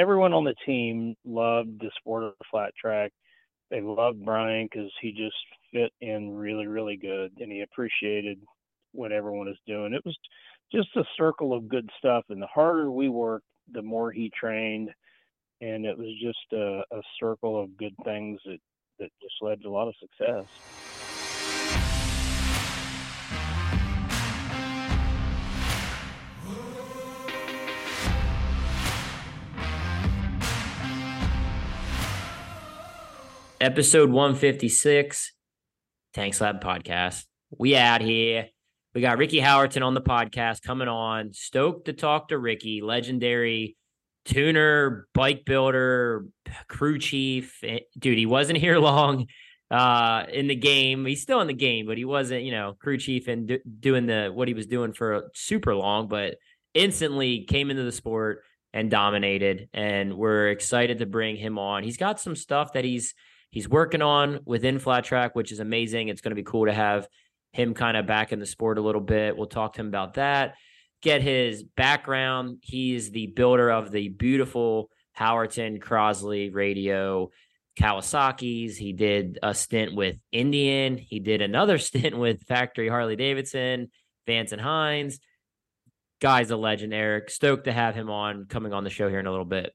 everyone on the team loved the sport of flat track. They loved Brian because he just fit in really, really good, and he appreciated what everyone was doing. It was just a circle of good stuff, and the harder we worked, the more he trained, and it was just a, a circle of good things that that just led to a lot of success. Episode 156 Tank Slappin' podcast. We out here. We got Ricky Howerton on the podcast coming on. Stoked to talk to Ricky, legendary tuner, bike builder, crew chief. Eh, dude, he wasn't here long uh in the game. He's still in the game, but he wasn't, you know, crew chief and do, doing the what he was doing for super long, but instantly came into the sport and dominated and we're excited to bring him on. He's got some stuff that he's he's working on within flat track, which is amazing. It's going to be cool to have him kind of back in the sport a little bit. We'll talk to him about that, get his background. He's the builder of the beautiful Howerton Crosley radio Kawasaki's. He did a stint with Indian. He did another stint with Factory Harley Davidson, Vance and Hines. Guy's a legend, Erik. Stoked to have him on coming on the show here in a little bit.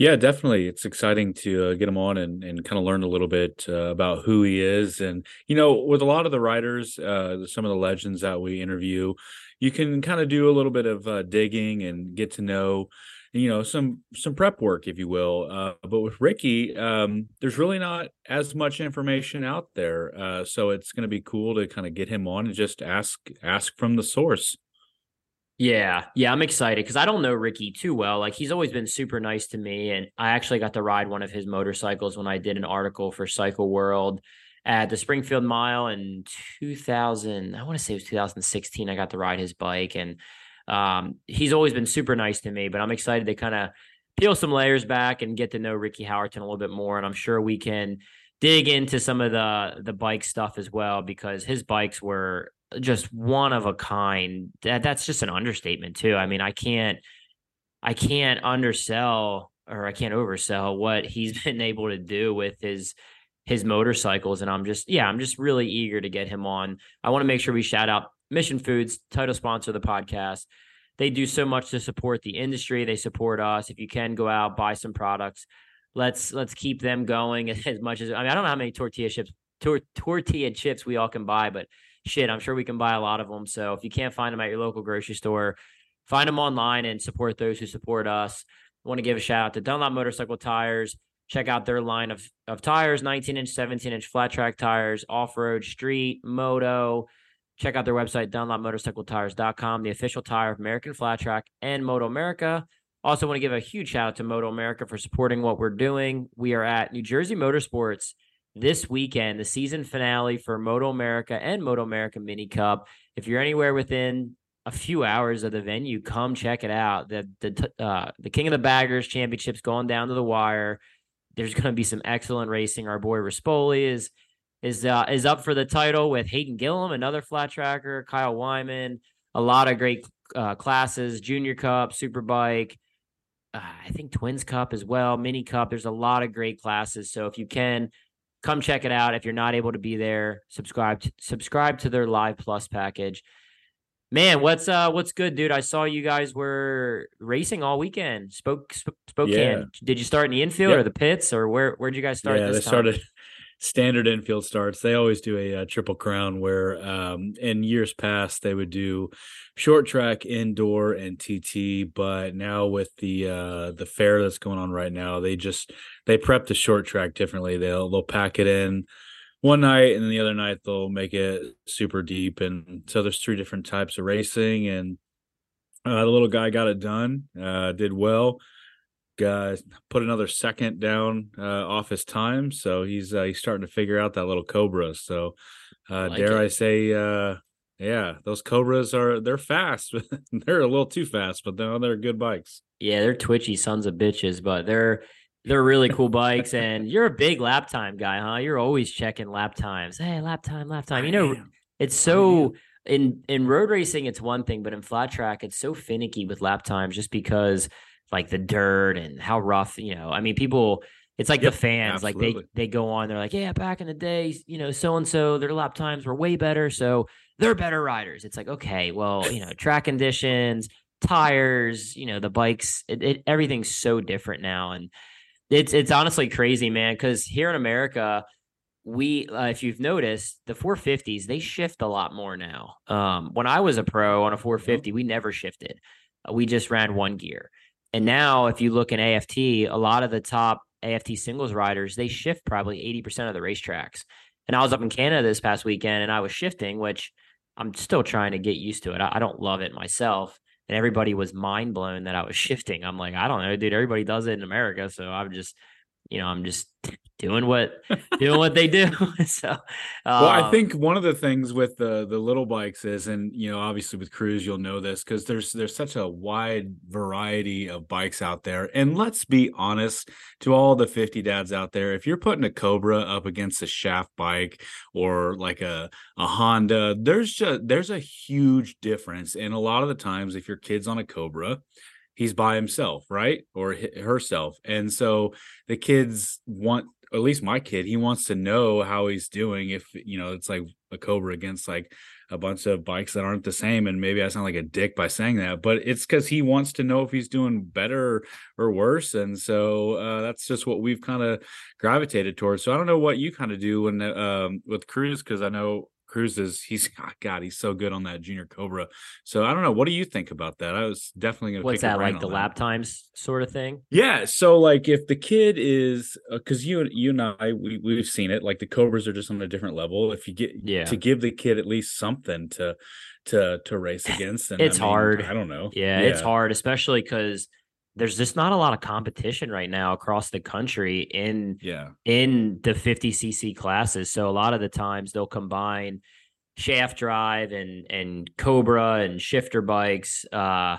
Yeah, definitely. It's exciting to uh, get him on and, and kind of learn a little bit uh, about who he is. And, you know, with a lot of the riders, uh, some of the legends that we interview, you can kind of do a little bit of uh, digging and get to know, you know, some some prep work, if you will. Uh, but with Ricky, um, there's really not as much information out there. Uh, so it's going to be cool to kind of get him on and just ask ask from the source. Yeah, yeah, I'm excited because I don't know Ricky too well. Like he's always been super nice to me, and I actually got to ride one of his motorcycles when I did an article for Cycle World at the Springfield Mile in 2000. I want to say it was 2016. I got to ride his bike, and um, he's always been super nice to me. But I'm excited to kind of peel some layers back and get to know Ricky Howerton a little bit more, and I'm sure we can dig into some of the the bike stuff as well because his bikes were just one of a kind. That that's just an understatement too. I mean, I can't I can't undersell or I can't oversell what he's been able to do with his his motorcycles and I'm just yeah, I'm just really eager to get him on. I want to make sure we shout out Mission Foods, title sponsor of the podcast. They do so much to support the industry. They support us. If you can go out buy some products, let's let's keep them going as much as I mean I don't know how many tortilla chips tor- tortilla chips we all can buy, but shit, I'm sure we can buy a lot of them. So if you can't find them at your local grocery store, find them online and support those who support us. I want to give a shout out to Dunlop Motorcycle Tires. Check out their line of, of tires 19 inch, 17 inch flat track tires, off road, street, moto. Check out their website, dunlopmotorcycletires.com, the official tire of American Flat Track and Moto America. Also, want to give a huge shout out to Moto America for supporting what we're doing. We are at New Jersey Motorsports this weekend, the season finale for Moto America and Moto America Mini Cup. If you're anywhere within a few hours of the venue, come check it out. The the uh, the King of the Baggers Championships going down to the wire. There's going to be some excellent racing. Our boy Rispoli is is uh, is up for the title with Hayden Gillim, another flat tracker, Kyle Wyman, a lot of great uh, classes, Junior Cup, Superbike. Uh, I think Twins Cup as well, Mini Cup. There's a lot of great classes. So if you can come check it out. If you're not able to be there, subscribe to, subscribe to their Live Plus package. Man, what's uh what's good, dude? I saw you guys were racing all weekend. Spoke Spokane. Yeah. Did you start in the infield or the pits or where where'd you guys start? Yeah, they time? started standard infield starts. They always do a, a triple crown where um, in years past they would do short track, indoor, and TT. But now with the uh, the fair that's going on right now, they just they prep the short track differently. They'll they'll pack it in one night and then the other night they'll make it super deep. And so there's three different types of racing and uh, the little guy got it done, uh, did well uh, put another second down uh, off his time, so he's uh, he's starting to figure out that little cobra. So, uh, like dare it. I say, uh, yeah, those cobras are they're fast. they're a little too fast, but they're they're good bikes. Yeah, they're twitchy sons of bitches, but they're they're really cool bikes. And you're a big lap time guy, huh? You're always checking lap times. Hey, lap time, lap time. You know, it's so in in road racing, it's one thing, but in flat track, it's so finicky with lap times, just because like the dirt and how rough, you know. I mean, people it's like Yep, the fans, absolutely. like they they go on, they're like, yeah, back in the day, you know, so and so their lap times were way better, so they're better riders. It's like, okay, well, you know, track conditions, tires, you know, the bikes, it, it everything's so different now, and it's it's honestly crazy, man. Because here in America, we, uh, if you've noticed, the 450s they shift a lot more now. Um, when I was a pro on a 450, we never shifted. We just ran one gear. And now, if you look in AFT, a lot of the top AFT singles riders they shift probably 80% of the racetracks. And I was up in Canada this past weekend, and I was shifting, which I'm still trying to get used to it. I, I don't love it myself and everybody was mind blown that I was shifting. I'm like, I don't know, dude. Everybody does it in America, so I'm just, you know, I'm just doing what doing what they do. so, Well, I um, think one of the things with the the little bikes is, and you know, obviously with Cruz, you'll know this because there's there's such a wide variety of bikes out there. And let's be honest, to all the 50 dads out there, if you're putting a Cobra up against a shaft bike or like a a Honda, there's just there's a huge difference. And a lot of the times, if your kid's on a Cobra, he's by himself, right? Or herself. And so the kids want at least my kid, he wants to know how he's doing. If you know, it's like a Cobra against like a bunch of bikes that aren't the same. And maybe I sound like a dick by saying that, but it's because he wants to know if he's doing better or worse. And so uh, that's just what we've kind of gravitated towards. So I don't know what you kind of do when um, with Cruz because I know Cruz is he's oh God he's so good on that Junior Cobra. So I don't know. What do you think about that? I was definitely going to. what's that like the lap lap times sort of thing? yeah. So like if the kid is uh, because you you and I we we've seen it like the Cobras are just on a different level. If you get Yeah. to give the kid at least something to to to race against, and It's I mean, hard. I don't know. Yeah, it's hard, especially because there's just not a lot of competition right now across the country in Yeah. in the 50cc classes. So a lot of the times they'll combine shaft drive and and Cobra and shifter bikes. Uh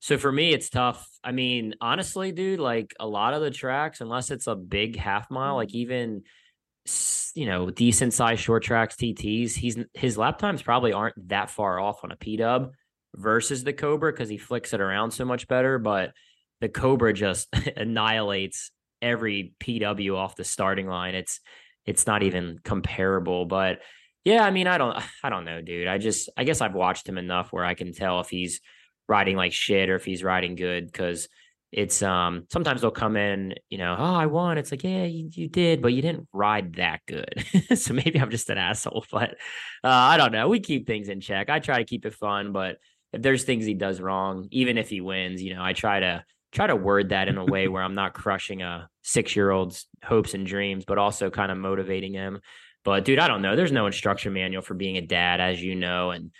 so for me it's tough. I mean, honestly, dude, like a lot of the tracks unless it's a big half mile, like even you know, decent sized short tracks TTs, he's his lap times probably aren't that far off on a P dub versus the Cobra because he flicks it around so much better, but the Cobra just annihilates every PW off the starting line. It's it's not even comparable. But yeah, I mean, I don't I don't know, dude. I just I guess I've watched him enough where I can tell if he's riding like shit or if he's riding good because it's um sometimes they'll come in, you know, oh I won. It's like, yeah, you, you did, but you didn't ride that good. so maybe I'm just an asshole. But uh, I don't know. We keep things in check. I try to keep it fun, but if there's things he does wrong, even if he wins, you know, I try to try to word that in a way where I'm not crushing a six year old's hopes and dreams, but also kind of motivating him. But dude, I don't know. There's no instruction manual for being a dad, as you know, and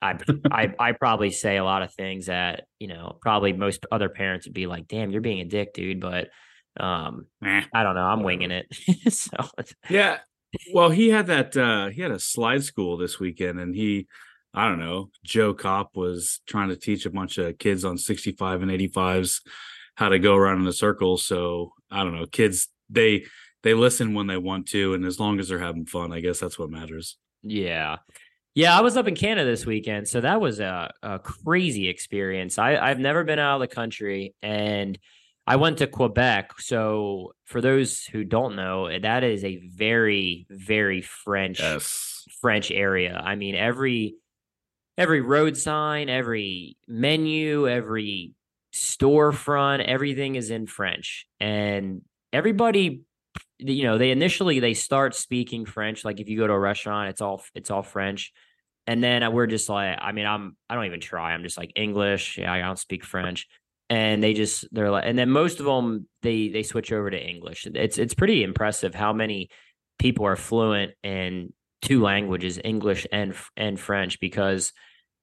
I I I probably say a lot of things that you know probably most other parents would be like, "Damn, you're being a dick, dude." But um. I don't know. I'm winging it. so Yeah. Well, he had that uh he had a slide school this weekend and he I don't know, Joe Kopp was trying to teach a bunch of kids on 65 and 85s how to go around in a circle. So I don't know, kids they they listen when they want to, and as long as they're having fun, I guess that's what matters. Yeah. Yeah, I was up in Canada this weekend, so that was a, a crazy experience. I, I've never been out of the country, and I went to Quebec. So, for those who don't know, that is a very, very French Yes. French area. I mean, every every road sign, every menu, every storefront, everything is in French. And everybody you know, they initially they start speaking French like if you go to a restaurant, it's all it's all French. And then we're just like I mean, I'm I don't even try. I'm just like English. Yeah, I don't speak French. And they just they're like and then most of them they they switch over to English. It's it's pretty impressive how many people are fluent in two languages, English and and French, because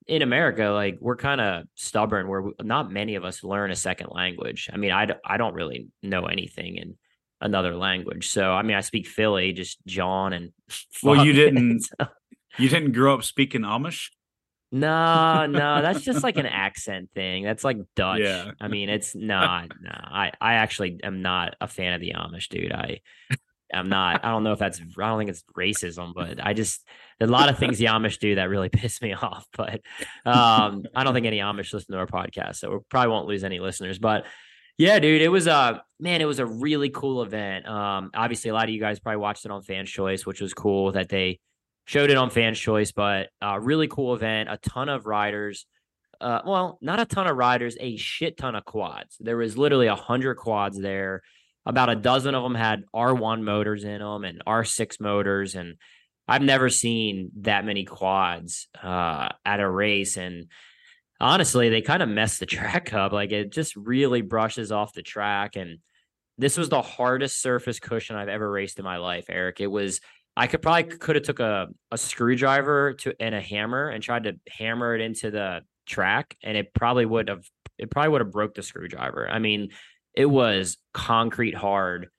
in America, like we're kind of stubborn. Where we, not many of us learn a second language. I mean, I, d- I don't really know anything in another language. So I mean, I speak Philly, just John and. Well, you didn't- So- You didn't grow up speaking Amish? no, no, that's just like an accent thing. That's like Dutch. Yeah. I mean, it's not. No, I I actually am not a fan of the Amish, dude. I I'm not. I don't know if that's. I don't think it's racism, but I just a lot of things the Amish do that really piss me off. But um, I don't think any Amish listen to our podcast, so we probably won't lose any listeners. But Yeah, dude, it was a man. It was a really cool event. Um, obviously, a lot of you guys probably watched it on Fans Choice, which was cool that they showed it on Fans Choice. But uh, really cool event. A ton of riders. Uh, well, not a ton of riders, a shit ton of quads. There was literally a hundred quads there. About a dozen of them had R1 motors in them and R6 motors, and I've never seen that many quads uh, at a race. And honestly, they kind of messed the track up. Like it just really brushes off the track. And this was the hardest surface cushion I've ever raced in my life, Erik. It was I could probably could have took a, a screwdriver to and a hammer and tried to hammer it into the track, and it probably would have it probably would have broke the screwdriver. I mean, it was concrete hard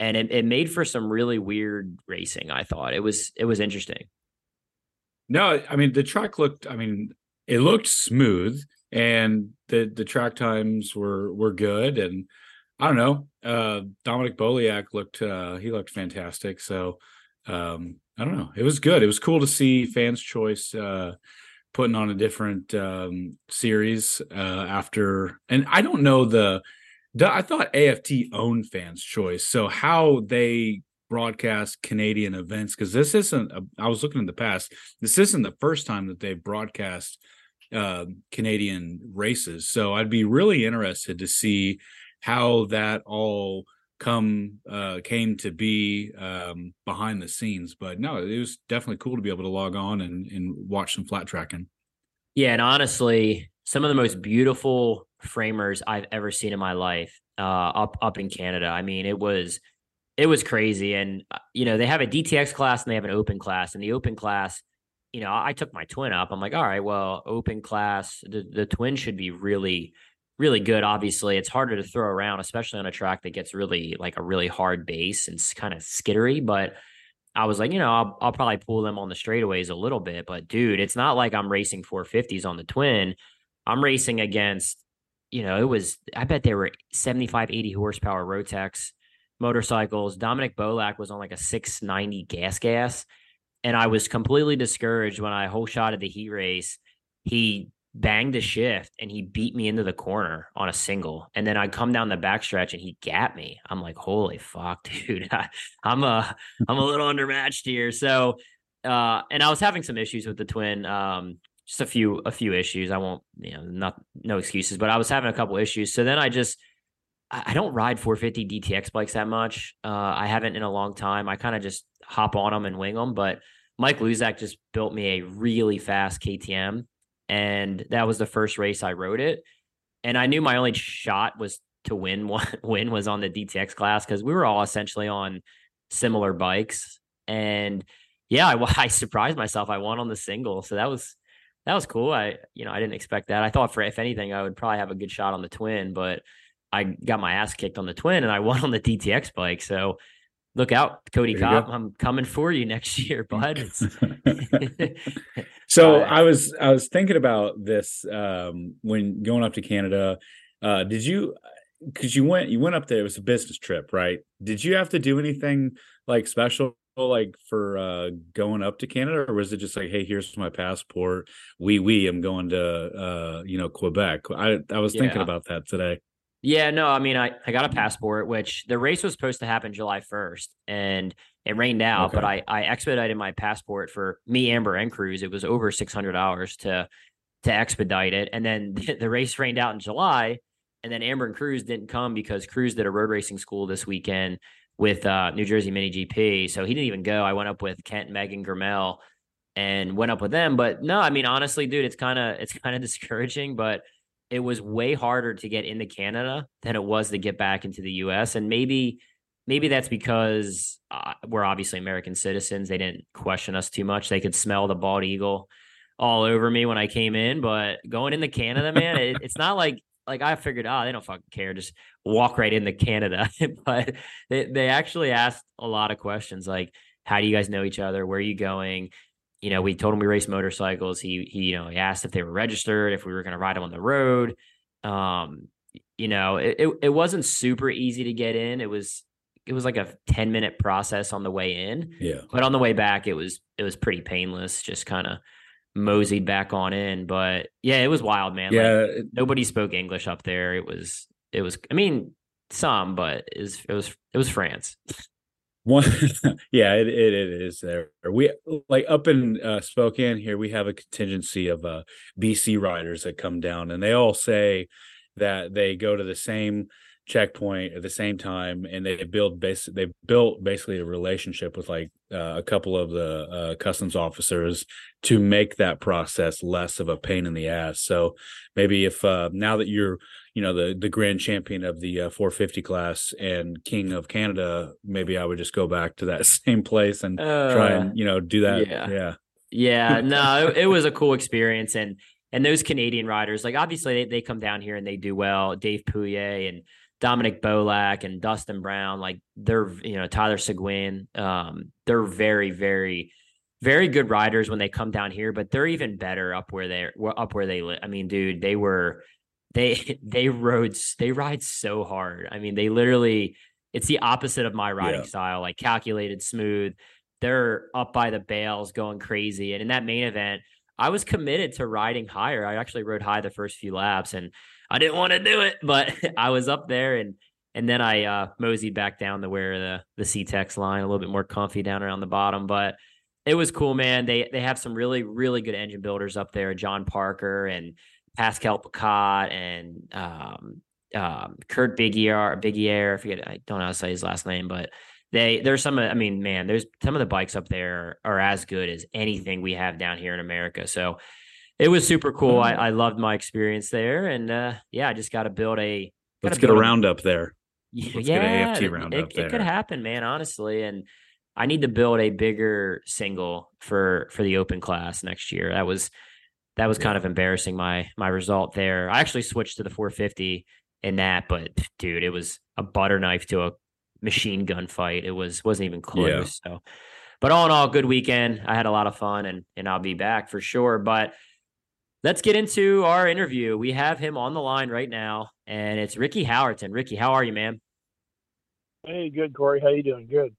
and it, it made for some really weird racing, I thought. It was it was interesting. No, I mean the track looked I mean it looked smooth and the the track times were were good and I don't know. Uh Dominic Boliak looked uh he looked fantastic. So um I don't know. It was good. It was cool to see fans choice uh putting on a different um series uh after and I don't know the I thought AFT owned fans choice. So how they broadcast Canadian events because this isn't a, I was looking in the past. This isn't the first time that they've broadcast uh, Canadian races. So I'd be really interested to see how that all come uh, came to be um, behind the scenes. But no, it was definitely cool to be able to log on and, and watch some flat tracking. Yeah, and honestly, some of the most beautiful framers I've ever seen in my life uh, up up in Canada. I mean, it was it was crazy, and uh, you know they have a DTX class and they have an open class, and the open class you know, I took my twin up. I'm like, all right, well, open class, the, the twin should be really, really good. Obviously, it's harder to throw around, especially on a track that gets really like a really hard base and kind of skittery. But I was like, you know, I'll, I'll probably pull them on the straightaways a little bit. But dude, it's not like I'm racing 450s on the twin. I'm racing against, you know, it was, I bet they were 75, 80 horsepower Rotax motorcycles. Dominic Bolak was on like a 690 gas gas and I was completely discouraged when I whole shot of the heat race. He banged a shift and he beat me into the corner on a single. And then I come down the backstretch and he gapped me. I'm like, holy fuck, dude. I, am a I'm a little undermatched here. So uh and I was having some issues with the twin. Um just a few a few issues. I won't, you know, not no excuses, but I was having a couple issues. So then I just I don't ride 450 DTX bikes that much. Uh, I haven't in a long time. I kind of just hop on them and wing them. But Mike Luzak just built me a really fast KTM, and that was the first race I rode it. And I knew my only shot was to win. One win was on the DTX class because we were all essentially on similar bikes. And yeah, I, I surprised myself. I won on the single, so that was that was cool. I you know I didn't expect that. I thought for if anything I would probably have a good shot on the twin, but I got my ass kicked on the twin and I won on the DTX bike. So look out, Cody Kopp. I'm coming for you next year, bud. so uh, I was I was thinking about this um, when going up to Canada. Uh, did you because you went you went up there, it was a business trip, right? Did you have to do anything like special like for uh going up to Canada or was it just like hey here's my passport we we I'm going to uh you know Quebec I I was thinking about that today yeah, no, I mean, I, I got a passport, which the race was supposed to happen July 1st and it rained out, okay. but I, I expedited my passport for me, Amber, and Cruz. It was over 600 hours to, to expedite it. And then the, the race rained out in July. And then Amber and Cruz didn't come because Cruz did a road racing school this weekend with uh, New Jersey Mini GP. So he didn't even go. I went up with Kent, Megan, Grimmel and went up with them. But no, I mean, honestly, dude, it's kind of, it's kind of discouraging, but it was way harder to get into Canada than it was to get back into the US. And maybe maybe that's because uh, we're obviously American citizens. They didn't question us too much. They could smell the bald eagle all over me when I came in. But going into Canada, man, it, it's not like like I figured, oh, they don't fucking care. Just walk right into Canada. but they, they actually asked a lot of questions like, how do you guys know each other? Where are you going? you know, we told him we raced motorcycles. He he, you know, he asked if they were registered, if we were going to ride them on the road. Um, you know, it, it, it wasn't super easy to get in. It was it was like a 10 minute process on the way in. Yeah. But on the way back it was it was pretty painless, just kind of moseyed back on in. But yeah, it was wild, man. Yeah. Like, nobody spoke English up there. It was it was. I mean, some, but it was it was it was France. One, yeah, it, it, it is there. We like up in uh, Spokane here. We have a contingency of uh, BC riders that come down, and they all say that they go to the same checkpoint at the same time and they build base they built basically a relationship with like uh, a couple of the uh, customs officers to make that process less of a pain in the ass. So maybe if uh, now that you're you know the the grand champion of the uh, 450 class and king of canada maybe i would just go back to that same place and try and uh, you know do that. yeah. Yeah. Yeah no it, it was a cool experience. And and those Canadian riders, like obviously they, they come down here and they do well. Dave Pouillet and Dominic Bolak and Dustin Brown, like they're you know Tyler Seguin, um, they're very very very good riders when they come down here, but they're even better up where they're up where they live. I mean, dude, they were they they rode they ride so hard. I mean, they literally it's the opposite of my riding yeah. style, like calculated, smooth. They're up by the bales, going crazy. And in that main event, I was committed to riding higher. I actually rode high the first few laps, and I didn't want to do it, but I was up there and and then I uh, moseyed back down to where the the C-Tex line a little bit more comfy down around the bottom. But it was cool, man. They they have some really really good engine builders up there. John Parker and Pascal Picot and um, um, Kurt Bigier, Bigier. I forget. I don't know how to say his last name, but they there's some. I mean, man, there's some of the bikes up there are as good as anything we have down here in America. So it was super cool. I, mm. I loved my experience there, and uh, yeah, I just got to build a. Let's get a roundup there. Let's yeah, AFT roundup it, there. It could happen, man. Honestly, and I need to build a bigger single for for the open class next year. That was that was yeah. kind of embarrassing my my result there. I actually switched to the 450 in that, but dude, it was a butter knife to a machine gun fight. It was wasn't even close. Yeah. So, but all in all, good weekend. I had a lot of fun, and and I'll be back for sure. But let's get into our interview. We have him on the line right now, and it's Ricky Howerton. Ricky, how are you, man? Hey, good, Cory. How you doing? Good.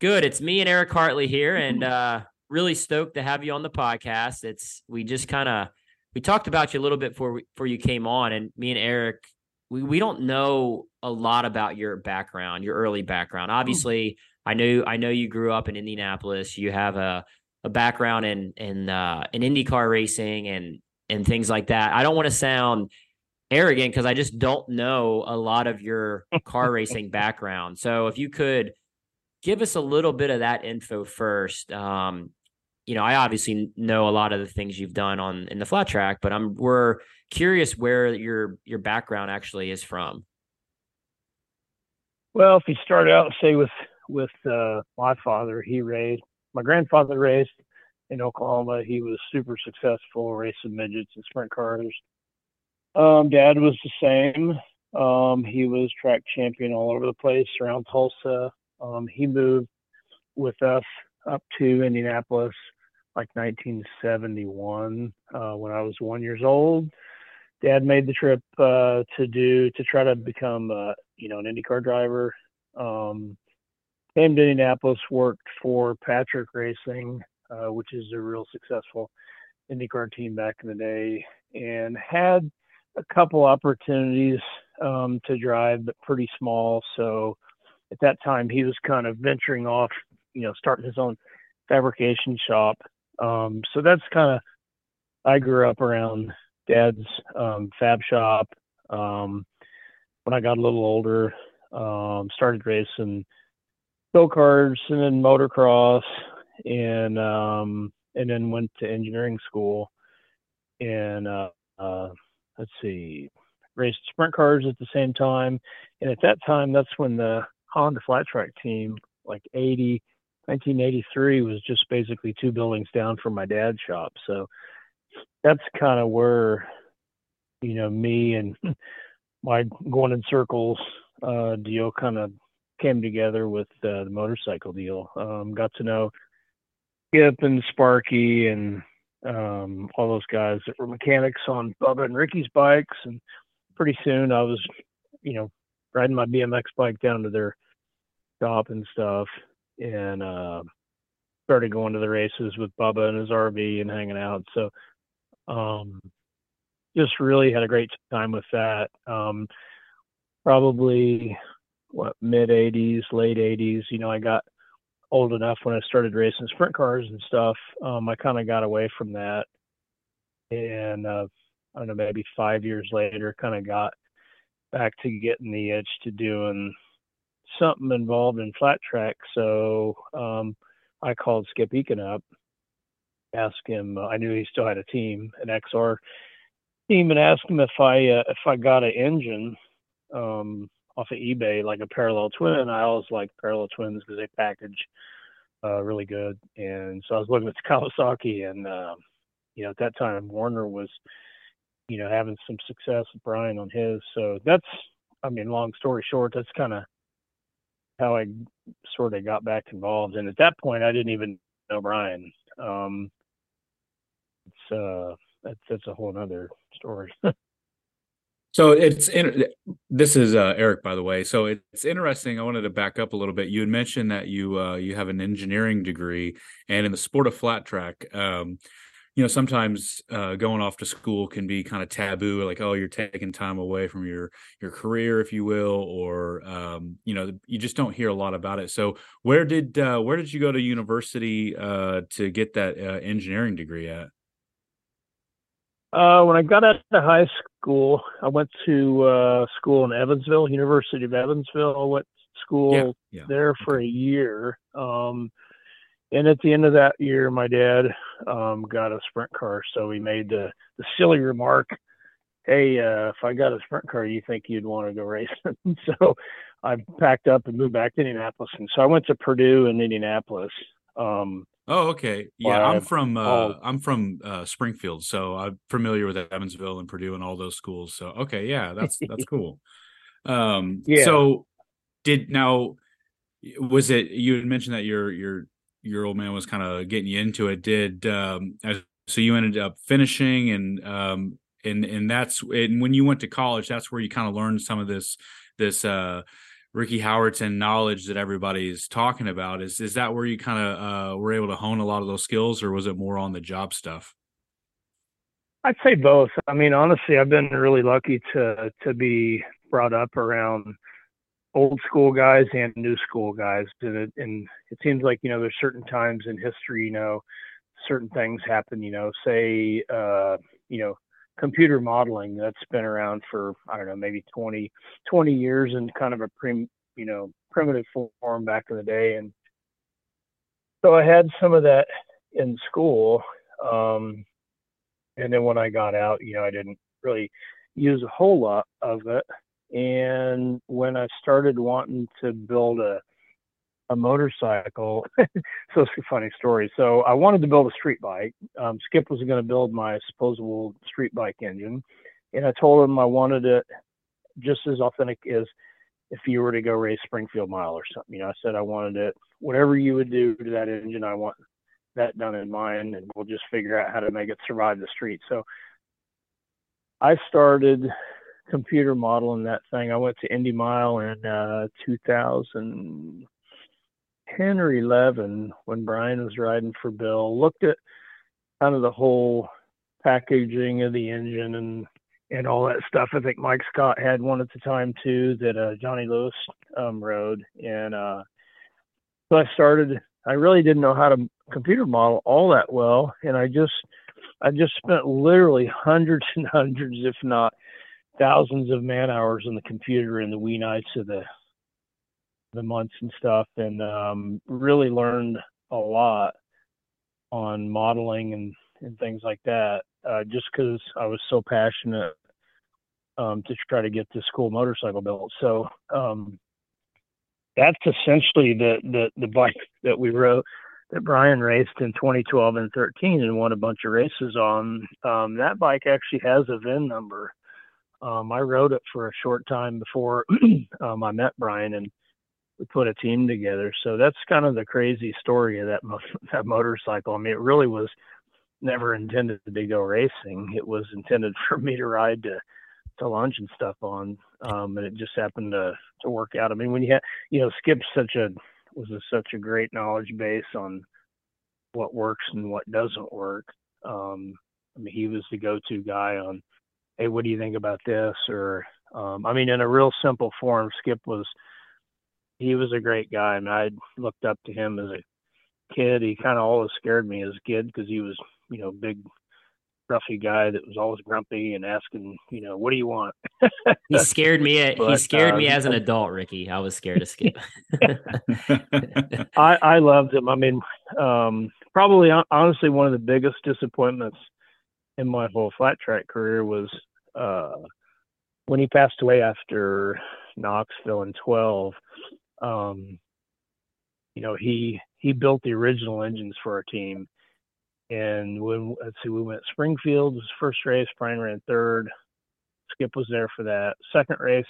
Good. It's me and Erik Hartley here, and uh, really stoked to have you on the podcast. It's we just kind of we talked about you a little bit before before you came on, and me and Erik we we don't know a lot about your background, your early background. Hmm. Obviously, I know I know you grew up in Indianapolis. You have a a background in in uh, in IndyCar racing and and things like that. I don't want to sound arrogant because I just don't know a lot of your car racing background. So if you could give us a little bit of that info first. Um, you know, I obviously know a lot of the things you've done on in the flat track, but I'm we're curious where your your background actually is from. Well, if you start out, say with with uh, my father, he raced. My grandfather raced in Oklahoma. He was super successful racing midgets and sprint cars. Um, Dad was the same. Um, he was track champion all over the place around Tulsa. Um, he moved with us up to Indianapolis like 1971 uh, when I was one years old. Dad made the trip uh, to do to try to become uh, you know an IndyCar driver. Um, came to Indianapolis, worked for Patrick Racing, uh, which is a real successful IndyCar team back in the day, and had a couple opportunities um, to drive, but pretty small. So at that time, he was kind of venturing off, you know, starting his own fabrication shop. Um, so that's kind of I grew up around dad's um, fab shop. Um, when I got a little older, um, started racing go karts and then motocross and um, and then went to engineering school and uh, uh, let's see, raced sprint cars at the same time. And at that time, that's when the Honda flat track team, like 80, 1983, was just basically two buildings down from my dad's shop. So that's kind of where, you know, me and my going in circles uh, deal kind of came together with uh, the motorcycle deal. Um, got to know Skip and Sparky and um, all those guys that were mechanics on Bubba and Ricky's bikes. And pretty soon I was, you know, riding my BMX bike down to their shop and stuff and uh, started going to the races with Bubba and his RV and hanging out. So um, just really had a great time with that. Um, probably what mid 80s, late 80s. You know, I got old enough when I started racing sprint cars and stuff. Um, I kind of got away from that, and uh, I don't know, maybe five years later, kind of got back to getting the itch to doing something involved in flat track. So um, I called Skip Eakin up, asked him. Uh, I knew he still had a team, an XR team, and asked him if I uh, if I got an engine um, off of eBay, like a parallel twin. I always like parallel twins because they package uh, really good. And so I was looking at Kawasaki, and uh, you know at that time Warner was you know having some success with Brian on his. So that's I mean, long story short, that's kind of how I sort of got back involved. And at that point, I didn't even know Brian. Um, it's uh, that's that's a whole other story. so it's in, this is uh, Erik, by the way. So it's interesting. I wanted to back up a little bit. You had mentioned that you uh, you have an engineering degree, and in the sport of flat track, um, you know sometimes uh, going off to school can be kind of taboo like oh you're taking time away from your your career if you will or um, you know you just don't hear a lot about it so where did uh, where did you go to university uh, to get that uh, engineering degree at uh, when I got out of high school, I went to uh, school in Evansville, University of Evansville. I went to school yeah, yeah. there for a year. Um, and at the end of that year, my dad um, got a sprint car, so he made the, the silly remark, "Hey, uh, if I got a sprint car, you think you'd want to go racing?" so I packed up and moved back to Indianapolis, and so I went to Purdue in Indianapolis. Um, oh, okay. Yeah, I'm from uh, I'm from uh, Springfield, so I'm familiar with Evansville and Purdue and all those schools. So okay, yeah, that's that's cool. Um, yeah. So did now was it you had mentioned that your your your old man was kind of getting you into it did um, so you ended up finishing and um, and and that's and when you went to college that's where you kind of learned some of this this uh, Ricky Howerton knowledge that everybody's talking about is is that where you kind of uh, were able to hone a lot of those skills or was it more on the job stuff? I'd say both. I mean honestly I've been really lucky to to be brought up around old school guys and new school guys and it, and it seems like you know there's certain times in history you know certain things happen you know say uh you know computer modeling that's been around for i don't know maybe 20 20 years in kind of a prim you know primitive form back in the day. And so i had some of that in school um and then when i got out you know i didn't really use a whole lot of it. And when I started wanting to build a a motorcycle, so it's a funny story. So I wanted to build a street bike. Um, Skip was going to build my supposable street bike engine, and I told him I wanted it just as authentic as if you were to go race Springfield Mile or something. You know, I said I wanted it whatever you would do to that engine, I want that done in mind, and we'll just figure out how to make it survive the street. So I started computer modeling that thing. I went to Indy Mile in uh, 2010 or 11 when Brian was riding for Bill. Looked at kind of the whole packaging of the engine and and all that stuff. I think Mike Scott had one at the time too that uh, Johnny Lewis um, rode, and uh, so I started. I really didn't know how to computer model all that well, and I just I just spent literally hundreds and hundreds, if not thousands of man hours on the computer in the wee nights of the the months and stuff and um, really learned a lot on modeling and, and things like that uh, just because I was so passionate um, to try to get this cool motorcycle built. So um, that's essentially the, the, the bike that we rode that Brian raced in 2012 and 13 and won a bunch of races on. Um, that bike actually has a VIN number um, I rode it for a short time before um, I met Brian, and we put a team together. So that's kind of the crazy story of that mo- that motorcycle. I mean, it really was never intended to go racing. It was intended for me to ride to to lunch and stuff on, um, and it just happened to to work out. I mean, when you had, you know, Skip's such a was a, such a great knowledge base on what works and what doesn't work. Um, I mean, he was the go-to guy on hey, what do you think about this? Or Um, I mean, in a real simple form, Skip was he was a great guy. and I looked up to him as a kid. He kind of always scared me as a kid because he was, you know, big, roughy guy that was always grumpy and asking, you know, what do you want? he scared me. But, he scared uh, me as an adult, Ricky. I was scared of Skip. I I loved him. I mean, um, probably honestly one of the biggest disappointments in my whole flat track career was uh, when he passed away after Knoxville in 12. Um, you know, he he built the original engines for our team. And when let's see, we went Springfield was first race. Brian ran third. Skip was there for that second race.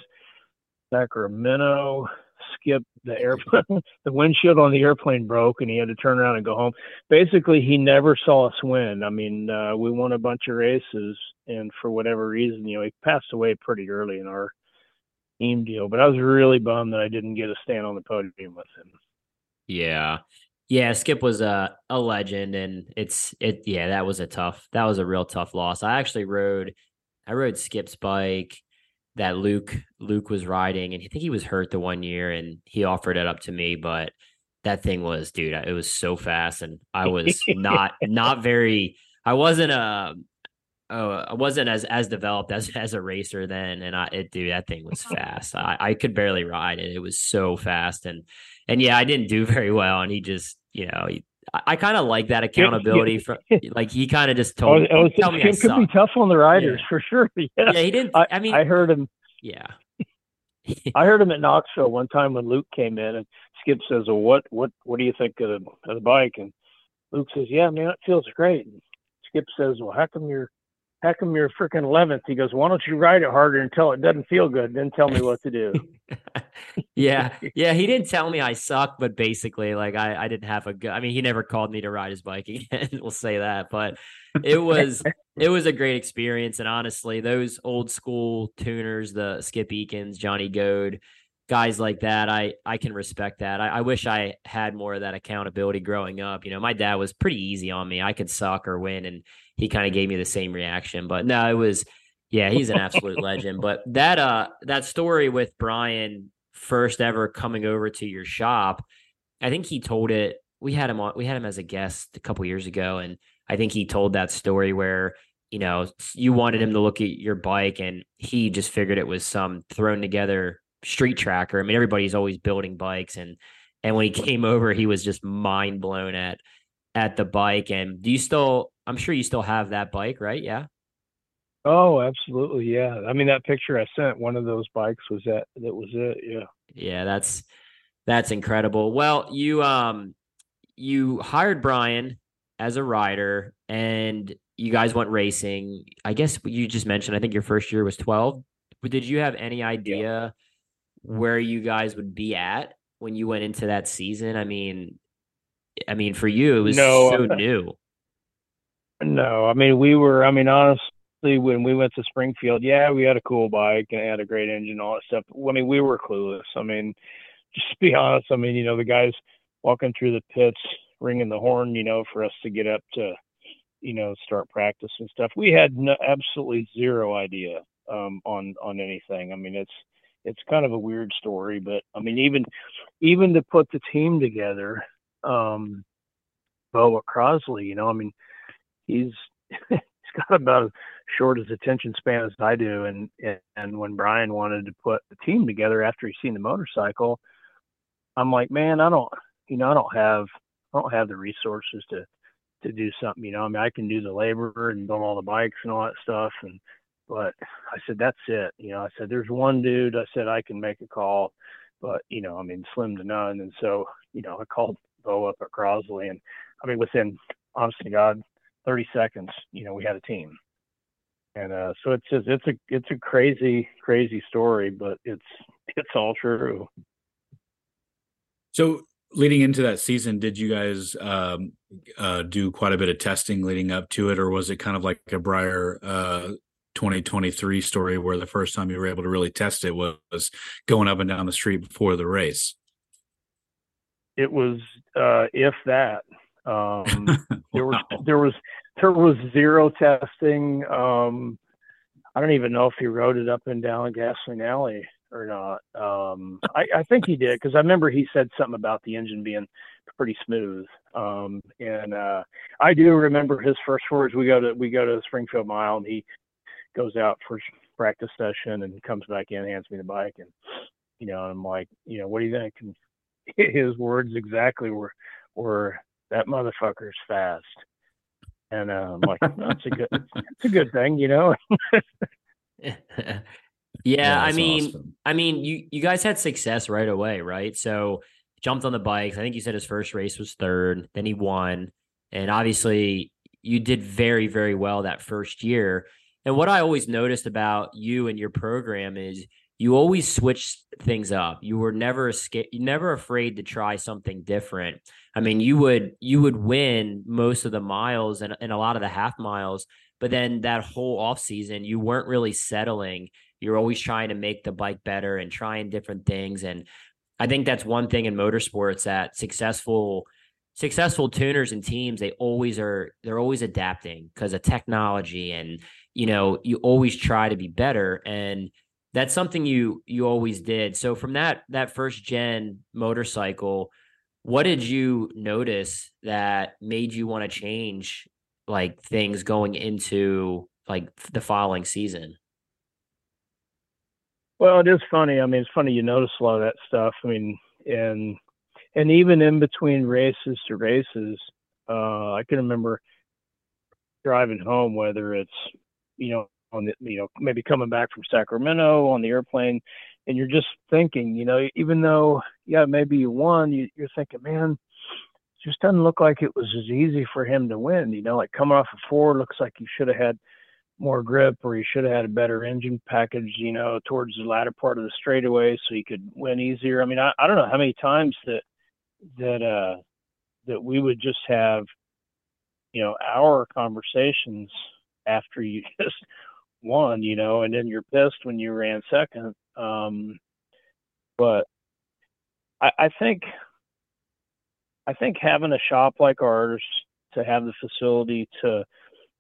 Sacramento, Skip the airplane, the windshield on the airplane broke, and he had to turn around and go home. Basically, he never saw us win. I mean, uh, we won a bunch of races, and for whatever reason, you know, he passed away pretty early in our team deal. But I was really bummed that I didn't get a stand on the podium with him. Yeah. Yeah, Skip was a a legend and it's it yeah, that was a tough that was a real tough loss. I actually rode I rode Skip's bike that Luke Luke was riding and I think he was hurt the one year and he offered it up to me, but that thing was dude, it was so fast and I was not not very I wasn't a oh, I wasn't as as developed as as a racer then, and I it, dude, that thing was fast. I I could barely ride it. It was so fast, and and yeah, I didn't do very well. And he just, you know, he, I, I kind of like that accountability yeah, from like he kind of just oh, told oh, me, tell me it could be tough on the riders yeah. for sure. Yeah. yeah, he didn't. I, I mean, I heard him. Yeah. I heard him at Knoxville one time when Luke came in, and Skip says, "Well, what what what do you think of the, of the bike?" And Luke says, "Yeah, man, it feels great." And Skip says, "Well, how come you're how come you're freaking 11th? He goes, why don't you ride it harder until it doesn't feel good, then tell me what to do. yeah. Yeah. He didn't tell me I suck, but basically, like, I, I didn't have a good, I mean, he never called me to ride his bike again. we'll say that. But it was, it was a great experience. And honestly, those old school tuners, the Skip Eakins, Johnny Goad, guys like that, I, I can respect that. I, I wish I had more of that accountability growing up. You know, my dad was pretty easy on me. I could suck or win. And, he kind of gave me the same reaction. But no, it was yeah, he's an absolute legend. But that uh that story with Brian first ever coming over to your shop, I think he told it. We had him on. We had him as a guest a couple years ago, and I think he told that story where you know you wanted him to look at your bike, and he just figured it was some thrown together street tracker. I mean, everybody's always building bikes, and and when he came over, he was just mind blown at at the bike. And do you still I'm sure you still have that bike, right? Yeah. Oh, absolutely. Yeah. I mean, that picture I sent, one of those bikes was that, that was it. Yeah. Yeah. That's, that's incredible. Well, you, um, you hired Brian as a rider and you guys went racing. I guess you just mentioned, I think your first year was 12. But did you have any idea yeah. where you guys would be at when you went into that season? I mean, I mean, for you, it was no, so new. No, I mean we were. I mean honestly, when we went to Springfield, yeah, we had a cool bike and it had a great engine, all that stuff. I mean we were clueless. I mean, just to be honest, I mean you know the guys walking through the pits, ringing the horn, you know, for us to get up to, you know, start practice and stuff. We had no, absolutely zero idea um, on on anything. I mean it's it's kind of a weird story, but I mean even even to put the team together. Um, Boa Crosley, you know, I mean, he's he's got about as short as attention span as I do. And and when Brian wanted to put the team together after he's seen the motorcycle, I'm like, man, I don't, you know, I don't have I don't have the resources to to do something. You know, I mean, I can do the labor and build all the bikes and all that stuff. And but I said, that's it. You know, I said, there's one dude. I said I can make a call, but you know, I mean, slim to none. And so, you know, I called Bo up at Crosley, and I mean, within honest to God, 30 seconds, you know, we had a team. And uh, so it's just it's a it's a crazy crazy story, but it's it's all true. So leading into that season, did you guys um, uh, do quite a bit of testing leading up to it, or was it kind of like a Briar uh, 2023 story where the first time you were able to really test it was going up and down the street before the race? It was, uh, if that. Um, there was there was there was zero testing. Um, I don't even know if he rode it up and down Gasoline Alley or not. Um, I, I think he did because I remember he said something about the engine being pretty smooth. Um, and uh, I do remember his first words. We go to we go to the Springfield Mile, and he goes out for practice session and comes back in, hands me the bike, and you know, I'm like, you know, what do you think? And his words exactly were were that motherfucker's fast. And uh, I'm like, that's a good, it's a good thing, you know. yeah, yeah I mean, awesome. I mean, you you guys had success right away, right? So jumped on the bikes. I think you said his first race was third, then he won, and obviously you did very very well that first year. And what I always noticed about you and your program is you always switch things up. You were never escape, never afraid to try something different. I mean, you would you would win most of the miles and, and a lot of the half miles, but then that whole off season, you weren't really settling. You're always trying to make the bike better and trying different things. And I think that's one thing in motorsports that successful successful tuners and teams they always are they're always adapting because of technology and you know you always try to be better and that's something you you always did. So from that that first gen motorcycle, what did you notice that made you want to change like things going into like the following season? Well, it is funny. I mean, it's funny you notice a lot of that stuff. I mean, and and even in between races to races, uh, I can remember driving home, whether it's you know on the you know maybe coming back from Sacramento on the airplane, and you're just thinking, you know, even though yeah maybe you won, you, you're thinking, man, it just doesn't look like it was as easy for him to win. You know, like coming off a four looks like you should have had more grip or you should have had a better engine package, you know, towards the latter part of the straightaway so you could win easier. I mean, I, I don't know how many times that that uh that we would just have you know our conversations after you just won, you know, and then you're pissed when you ran second. Um, but I, I think I think having a shop like ours to have the facility to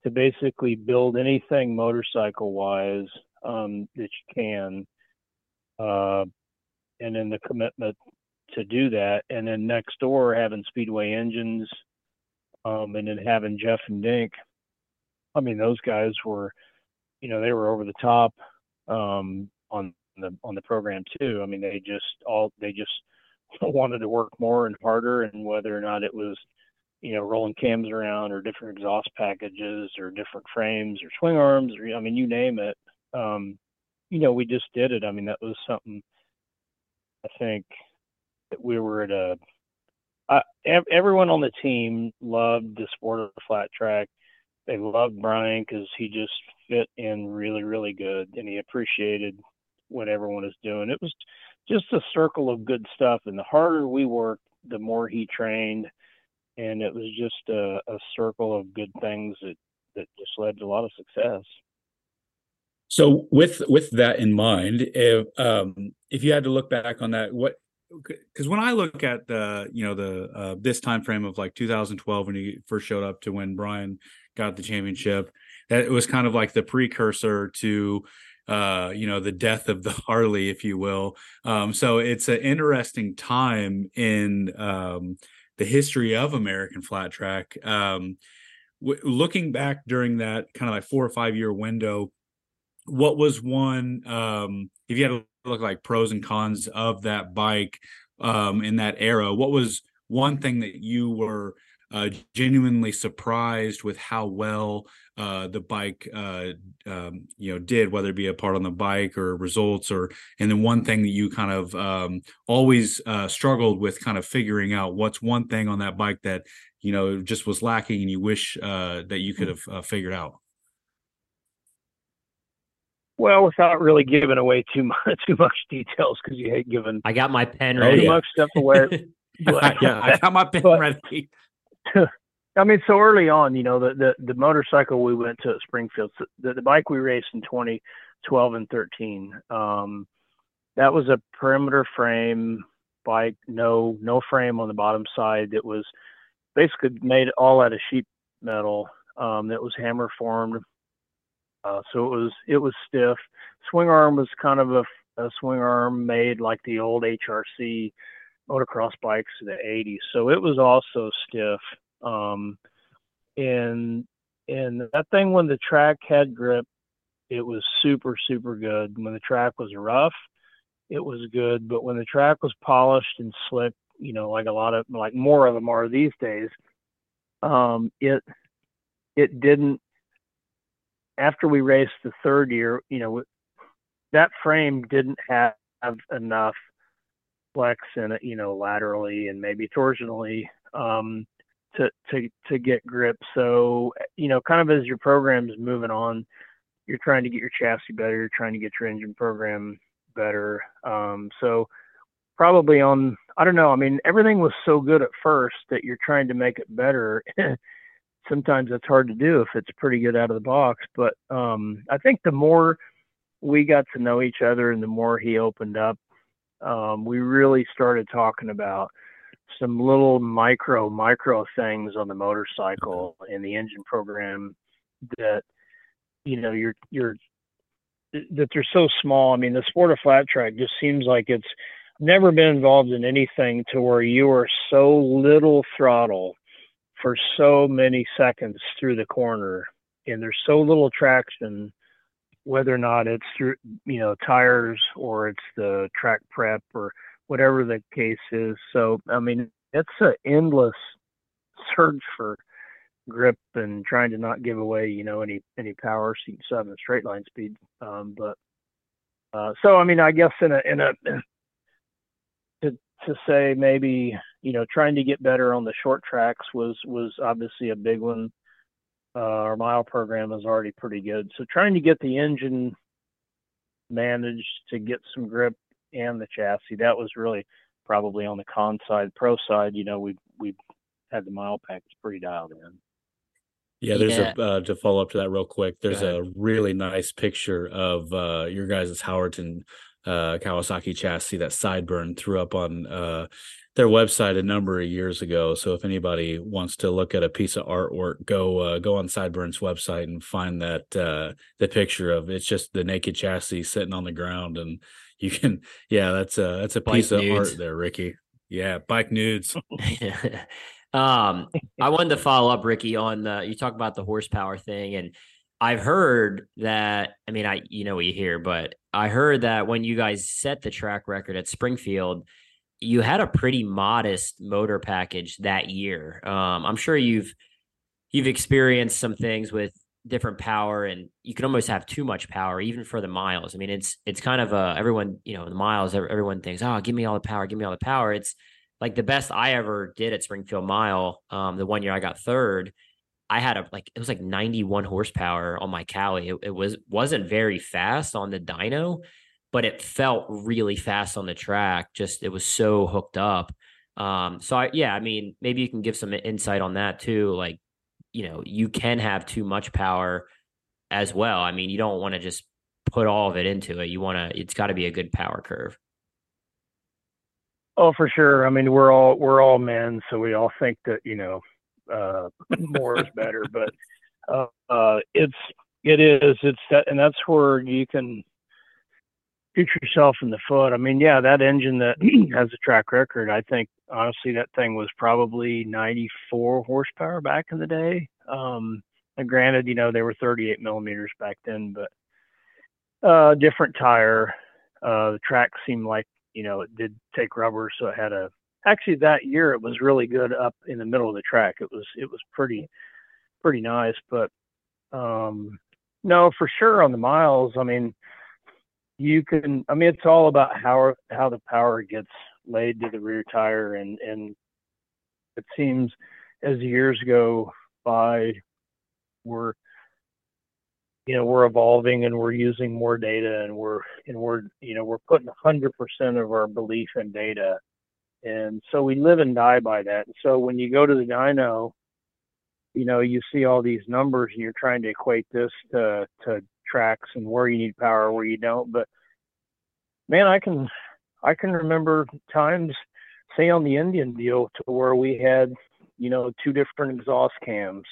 to basically build anything motorcycle wise um, that you can, uh, and then the commitment to do that, and then next door having Speedway engines, um, and then having Jeff and Dink. I mean, those guys were you know, they were over the top um, on the on the program too. I mean, they just all they just wanted to work more and harder, and whether or not it was, you know, rolling cams around or different exhaust packages or different frames or swing arms or I mean, you name it. Um, you know, we just did it. I mean, that was something. I think that we were at a. Uh, everyone on the team loved the sport of the flat track they loved Bryan because he just fit in really, really good, and he appreciated what everyone is doing. It was just a circle of good stuff, and the harder we worked, the more he trained, and it was just a, a circle of good things that that just led to a lot of success. So, with with that in mind, if um, if you had to look back on that, what because when I look at the you know the uh, this time frame of like 2012 when he first showed up to when Bryan got the championship. That it was kind of like the precursor to uh, you know, the death of the Harley, if you will. Um, so it's an interesting time in um, the history of American flat track. Um, w- looking back during that kind of like four or five year window, what was one, um, if you had to look like pros and cons of that bike um, in that era, what was one thing that you were uh, genuinely surprised with how well uh, the bike uh, um, you know did whether it be a part on the bike or results or and then one thing that you kind of um, always uh, struggled with kind of figuring out what's one thing on that bike that you know just was lacking and you wish uh, that you could have uh, figured out well, without really giving away too much too much details, because you hate giving. I got my pen ready. Too much stuff away. But, yeah, I got my pen but, ready. I mean, so early on, you know, the, the, the motorcycle we went to at Springfield, the, the bike we raced in 2012 and 13, um, that was a perimeter frame bike, no, no frame on the bottom side. That was basically made all out of sheet metal. Um, that was hammer formed. Uh, so it was it was stiff. Swing arm was kind of a, a swing arm made like the old HRC motocross bikes in the 80s. So it was also stiff. Um, and and that thing when the track had grip, it was super super good. When the track was rough, it was good. But when the track was polished and slick, you know, like a lot of like more of them are these days, um, it it didn't. After we raced the third year, you know, that frame didn't have enough flex and you know, laterally and maybe torsionally um, to to to get grip. So you know, kind of as your program is moving on, you're trying to get your chassis better. You're trying to get your engine program better. Um, so probably on I don't know. I mean, everything was so good at first that you're trying to make it better. Sometimes it's hard to do if it's pretty good out of the box. But um, I think the more we got to know each other and the more he opened up, um, we really started talking about some little micro micro things on the motorcycle and the engine program that you know you're you're that they're so small. I mean, the sport of flat track just seems like it's never been involved in anything to where you are so little throttle for so many seconds through the corner and there's so little traction whether or not it's through you know tires or it's the track prep or whatever the case is. So i mean it's an endless search for grip and trying to not give away you know any any power. So you can have straight line speed um, but uh, so i mean i guess in a in a to to say maybe you know trying to get better on the short tracks was was obviously a big one uh, our mile program is already pretty good. So trying to get the engine managed to get some grip and the chassis, that was really probably on the con side. Pro side, you know, we we had the mile package pretty dialed in. Yeah, there's yeah. a uh, to follow up to that real quick. There's a really nice picture of uh, your guys' Howerton uh, Kawasaki chassis that Sideburn threw up on uh, their website a number of years ago. So if anybody wants to look at a piece of artwork, go uh, go on Sideburn's website and find that uh, the picture of it's just the naked chassis sitting on the ground, and you can yeah, that's a that's a bike piece nudes. of art there, Ricky. Yeah, bike nudes. um, I wanted to follow up, Ricky, on the, you talk about the horsepower thing, and I've heard that. I mean, I you know what you hear, but I heard that when you guys set the track record at Springfield you had a pretty modest motor package that year. Um, I'm sure you've you've experienced some things with different power, and you can almost have too much power even for the miles. I mean, it's it's kind of a everyone you know the miles. Everyone thinks, oh, give me all the power, give me all the power. It's like the best I ever did at Springfield Mile. Um, the one year I got third. I had a like it was like 91 horsepower on my Cali. It, it was wasn't very fast on the dyno, but it felt really fast on the track. Just it was so hooked up. Um, so I, yeah, I mean, maybe you can give some insight on that too. Like, you know, you can have too much power as well. I mean, you don't want to just put all of it into it. You want to, it's got to be a good power curve. Oh, for sure. I mean, we're all, we're all men. So we all think that, you know, uh, more is better, but, uh, uh, it's, it is, it's that, and that's where you can, shoot yourself in the foot. I mean, yeah, that engine that has a track record, I think honestly that thing was probably 94 horsepower back in the day. Um, and granted, you know, they were 38 millimeters back then, but uh, different tire. Uh, the track seemed like, you know, it did take rubber, so it had a. Actually, that year it was really good up in the middle of the track. It was it was pretty pretty nice, but um, no, for sure on the miles. I mean, you can i mean it's all about how how the power gets laid to the rear tire and and it seems as years go by we're you know we're evolving and we're using more data and we're and we're you know we're putting 100% of our belief in data. And so we live and die by that. And so when you go to the dyno you know you see all these numbers and you're trying to equate this to to tracks and where you need power, where you don't. But man, I can I can remember times, say on the Indian deal, to where we had you know two different exhaust cams,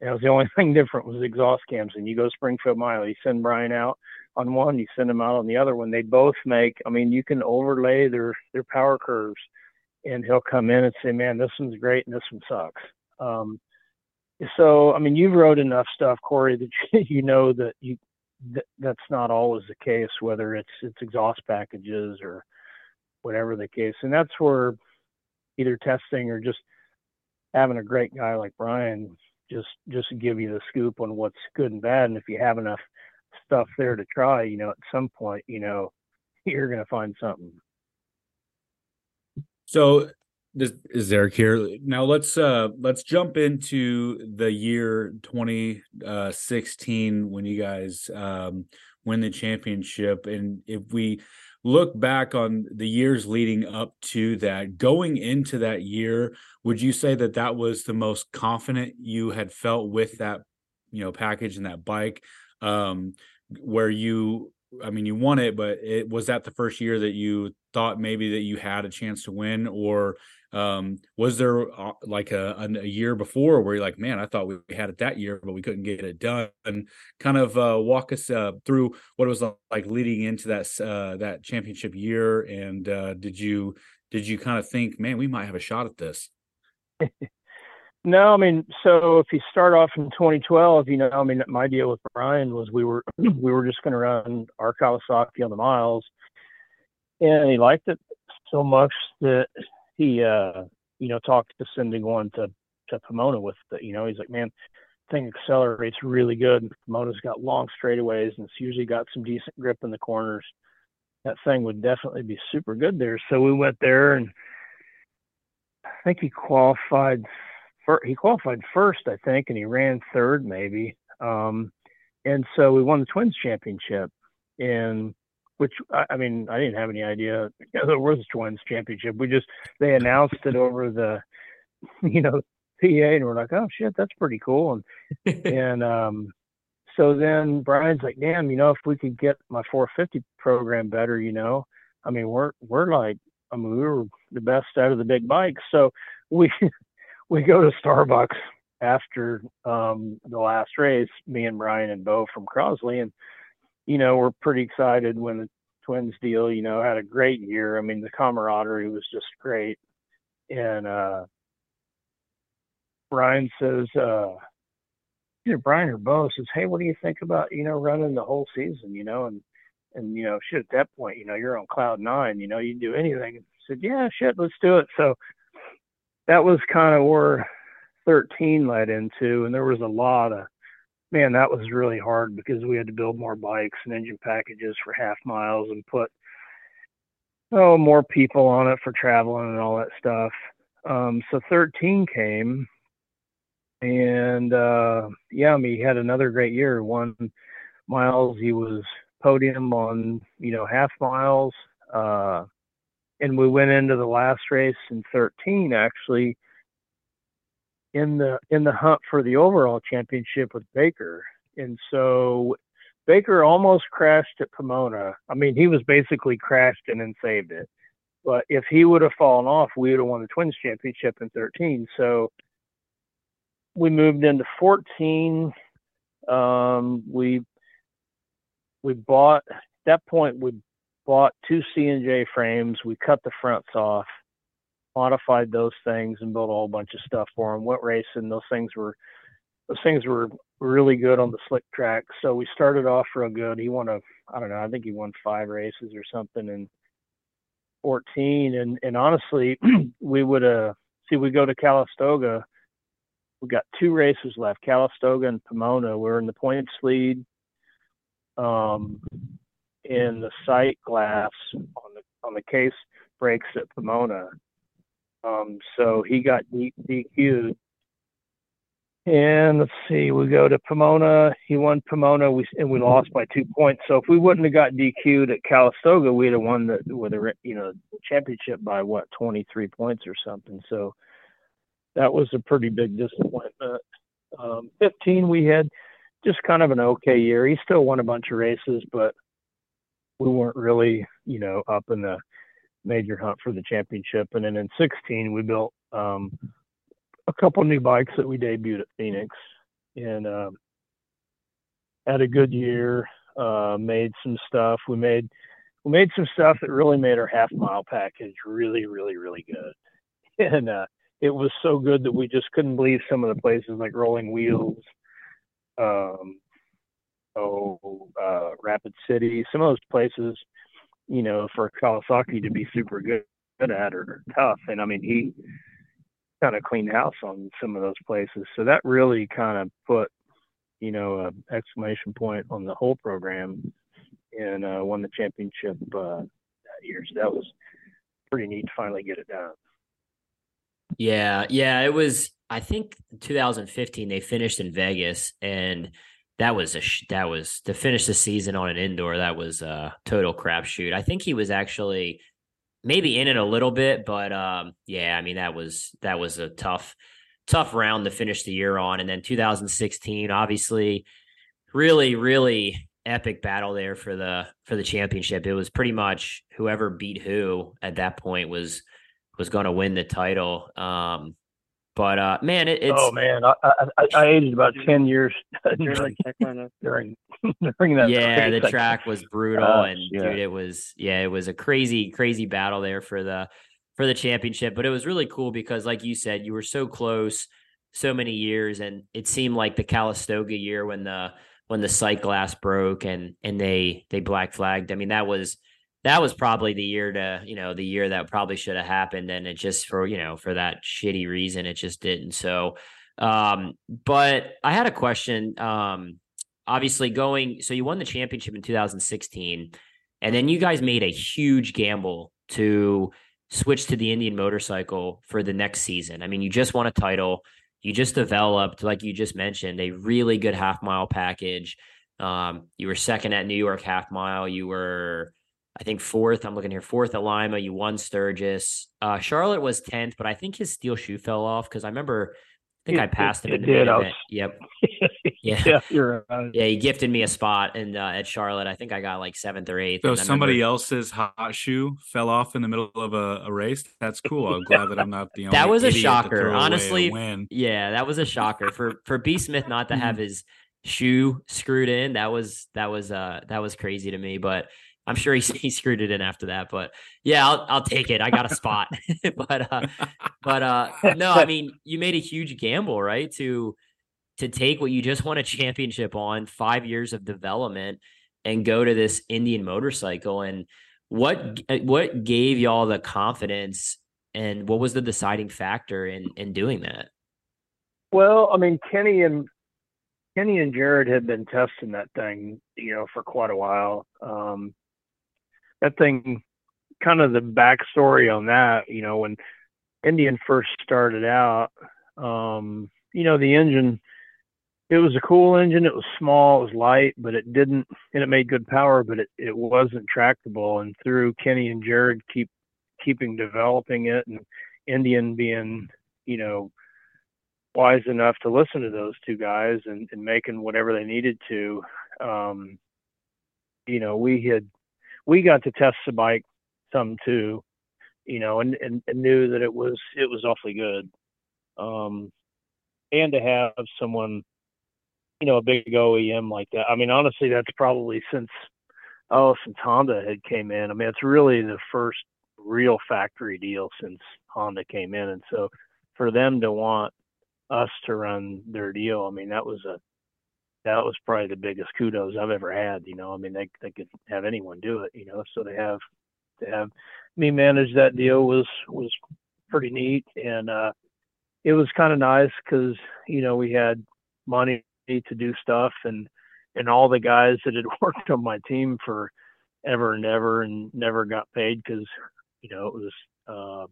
And it was the only thing different was exhaust cams. And you go Springfield Mile, you send Bryan out on one, you send him out on the other one. They both make. I mean, you can overlay their their power curves, and he'll come in and say, "Man, this one's great, and this one sucks." Um, so, I mean, you've wrote enough stuff, Cory, that you know that you th- that's not always the case. Whether it's it's exhaust packages or whatever the case, and that's where either testing or just having a great guy like Bryan just just give you the scoop on what's good and bad. And if you have enough stuff there to try, you know, at some point, you know, you're to find something. So this is Erik here. Now let's uh let's jump into the year 2016 when you guys um win the championship and if we look back on the years leading up to that going into that year would you say that that was the most confident you had felt with that you know package and that bike um where you I mean, you won it, but it was that the first year that you thought maybe that you had a chance to win, or um, was there uh, like a, a, year before where you're like, man, I thought we had it that year, but we couldn't get it done? And kind of uh, walk us uh, through what it was like leading into that uh, that championship year, and uh, did you did you kind of think, man, we might have a shot at this? No, I mean, so if you start off in 2012, you know, I mean, my deal with Bryan was we were we were just going to run our Kawasaki on the miles, and he liked it so much that he, uh, you know, talked to sending one to to Pomona with it. You know, he's like, man, thing accelerates really good. Pomona's got long straightaways, and it's usually got some decent grip in the corners. That thing would definitely be super good there. So we went there, and I think he qualified he qualified first, I think, and he ran third maybe. Um, and so we won the Twins championship, and which I, I mean I didn't have any idea you know, there was a Twins championship. We just they announced it over the, you know, PA, and we're like, oh shit, that's pretty cool. And and um, so then Bryan's like, damn, you know, if we could get my 450 program better, you know, I mean, we're we're like, I mean, we were the best out of the big bikes, so we we go to Starbucks after um, the last race, me and Bryan and Bo from Crosley, and you know we're pretty excited when the Twins deal. You know, had a great year. I mean, the camaraderie was just great, and uh, Bryan says, uh, either Bryan or Bo says, "Hey, what do you think about you know running the whole season? You know, and and you know, shit, at that point, you know, you're on cloud nine. You know, you can do anything." I said, "Yeah, shit, let's do it." So that was kind of where 13 led into, and there was a lot of man, that was really hard because we had to build more bikes and engine packages for half miles and put oh more people on it for traveling and all that stuff. Um, so 13 came, and uh, yeah, I mean, he had another great year. One miles, he was podium on you know half miles. Uh, and we went into the last race in 13 actually in the in the hunt for the overall championship with Baker. And so Baker almost crashed at Pomona. I mean, he was basically crashed and then saved it. But if he would have fallen off, we would have won the Twins championship in 13. So we moved into 14. Um, we we bought at that point we bought two C&J frames. We cut the fronts off, modified those things, and built a whole bunch of stuff for them. Went racing. Those things were those things were really good on the slick track. So we started off real good. He won a I don't know. I think he won five races or something in 14. And and honestly, we would uh see we go to Calistoga. We got two races left, Calistoga and Pomona. We're in the points lead. Um, in the sight glass on the on the case breaks at Pomona. Um, so he got DQ'd. And let's see, we go to Pomona. He won Pomona, we and we lost by two points. So if we wouldn't have got DQ'd at Calistoga, we'd have won the with a you know championship by what 23 points or something. So that was a pretty big disappointment. Um, 15, we had just kind of an okay year. He still won a bunch of races, but we weren't really, you know, up in the major hunt for the championship. And then in 16, we built um, a couple new bikes that we debuted at Phoenix. and um, had a good year. Uh, made some stuff. We made we made some stuff that really made our half mile package really, really, really good. And uh, it was so good that we just couldn't believe some of the places like Rolling Wheels, um, oh, uh, Rapid City, some of those places, you know, for Kawasaki to be super good at are tough. And I mean, he kind of cleaned house on some of those places. So that really kind of put, you know, an exclamation point on the whole program and uh, won the championship uh, that year. So that was pretty neat to finally get it done. Yeah, yeah, it was. I think 2015 they finished in Vegas, and that was a that was to finish the season on an indoor. That was a total crapshoot. I think he was actually maybe in it a little bit, but um, yeah, I mean that was that was a tough tough round to finish the year on, and then 2016, obviously, really really epic battle there for the for the championship. It was pretty much whoever beat who at that point was was going to win the title. Um, but uh, man, it, it's oh man, I, I, I aged about ten years during during, during that. Yeah, the track was brutal, and yeah. dude, it was yeah, it was a crazy crazy battle there for the for the championship. But it was really cool because, like you said, you were so close so many years, and it seemed like the Calistoga year when the when the sight glass broke and and they they black flagged. I mean, that was that was probably the year to you know the year that probably should have happened, and it just for you know for that shitty reason it just didn't. So, um, but I had a question. Um, obviously going so you won the championship in 2016, and then you guys made a huge gamble to switch to the Indian motorcycle for the next season. I mean, you just won a title you just developed, like you just mentioned, a really good half mile package. Um, you were second at New York half mile. You were, I think, fourth. I'm looking here, fourth at Lima. You won Sturgis. Uh, Charlotte was 10th, but I think his steel shoe fell off because I remember I think it, I passed him in the did. Was... Yep. Yeah. yeah, you're right. Yeah, he gifted me a spot and uh, at Charlotte. I think I got like seventh or eighth. So somebody remember... else's hot shoe fell off in the middle of a, a race. That's cool. I'm glad that I'm not the only. One. That was a shocker, honestly. Yeah, that was a shocker for for B Smith not to have mm-hmm. his shoe screwed in. That was that was uh that was crazy to me, but. I'm sure he, he screwed it in after that, but yeah, I'll I'll take it. I got a spot, but uh, but uh, no, I mean, you made a huge gamble, right? To to take what you just won a championship on, five years of development, and go to this Indian motorcycle. And what uh, what gave y'all the confidence, and what was the deciding factor in in doing that? Well, I mean, Kenny and Kenny and Jared had been testing that thing, you know, for quite a while. Um, that thing, kind of the backstory on that, you know, when Indian first started out, um, you know, the engine, it was a cool engine. It was small, it was light, but it didn't, and it made good power, but it, it wasn't tractable. And through Kenny and Jared keep keeping developing it, and Indian being, you know, wise enough to listen to those two guys and, and making whatever they needed to, um, you know, we had we got to test the bike some too, you know, and, and, and knew that it was it was awfully good. Um, and to have someone, you know, a big OEM like that. I mean, honestly, that's probably since oh since Honda had came in. I mean, it's really the first real factory deal since Honda came in, and so for them to want us to run their deal, I mean, that was a that was probably the biggest kudos I've ever had. You know, I mean, they they could have anyone do it. You know, so they have to have me manage that deal was was pretty neat, and uh, it was kind of nice because you know we had money to do stuff, and and all the guys that had worked on my team for ever and ever and never got paid because you know it was uh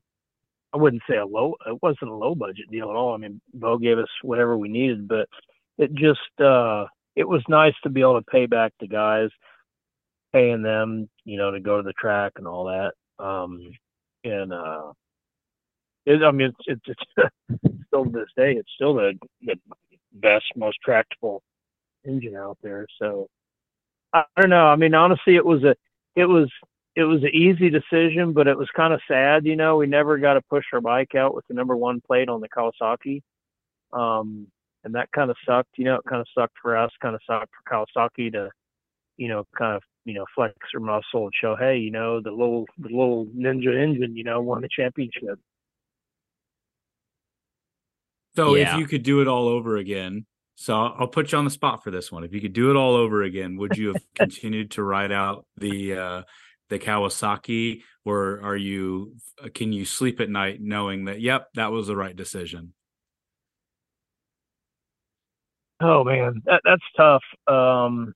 I wouldn't say a low it wasn't a low budget deal at all. I mean Bo gave us whatever we needed, but it just uh it was nice to be able to pay back the guys paying them you know to go to the track and all that um and uh it, i mean it's, it's still to this day it's still the the best most tractable engine out there so i don't know i mean honestly it was a it was it was an easy decision but it was kind of sad you know we never got to push our bike out with the number one plate on the kawasaki um and that kind of sucked. You know, it kind of sucked for us, kind of sucked for Kawasaki to, you know, kind of you know flex their muscle and show, hey, you know, the little the little Ninja engine, you know, won the championship. So yeah. if you could do it all over again, so I'll put you on the spot for this one. If you could do it all over again, would you have continued to ride out the uh, the Kawasaki, or are you can you sleep at night knowing that yep, that was the right decision? Oh man, that, that's tough. Um,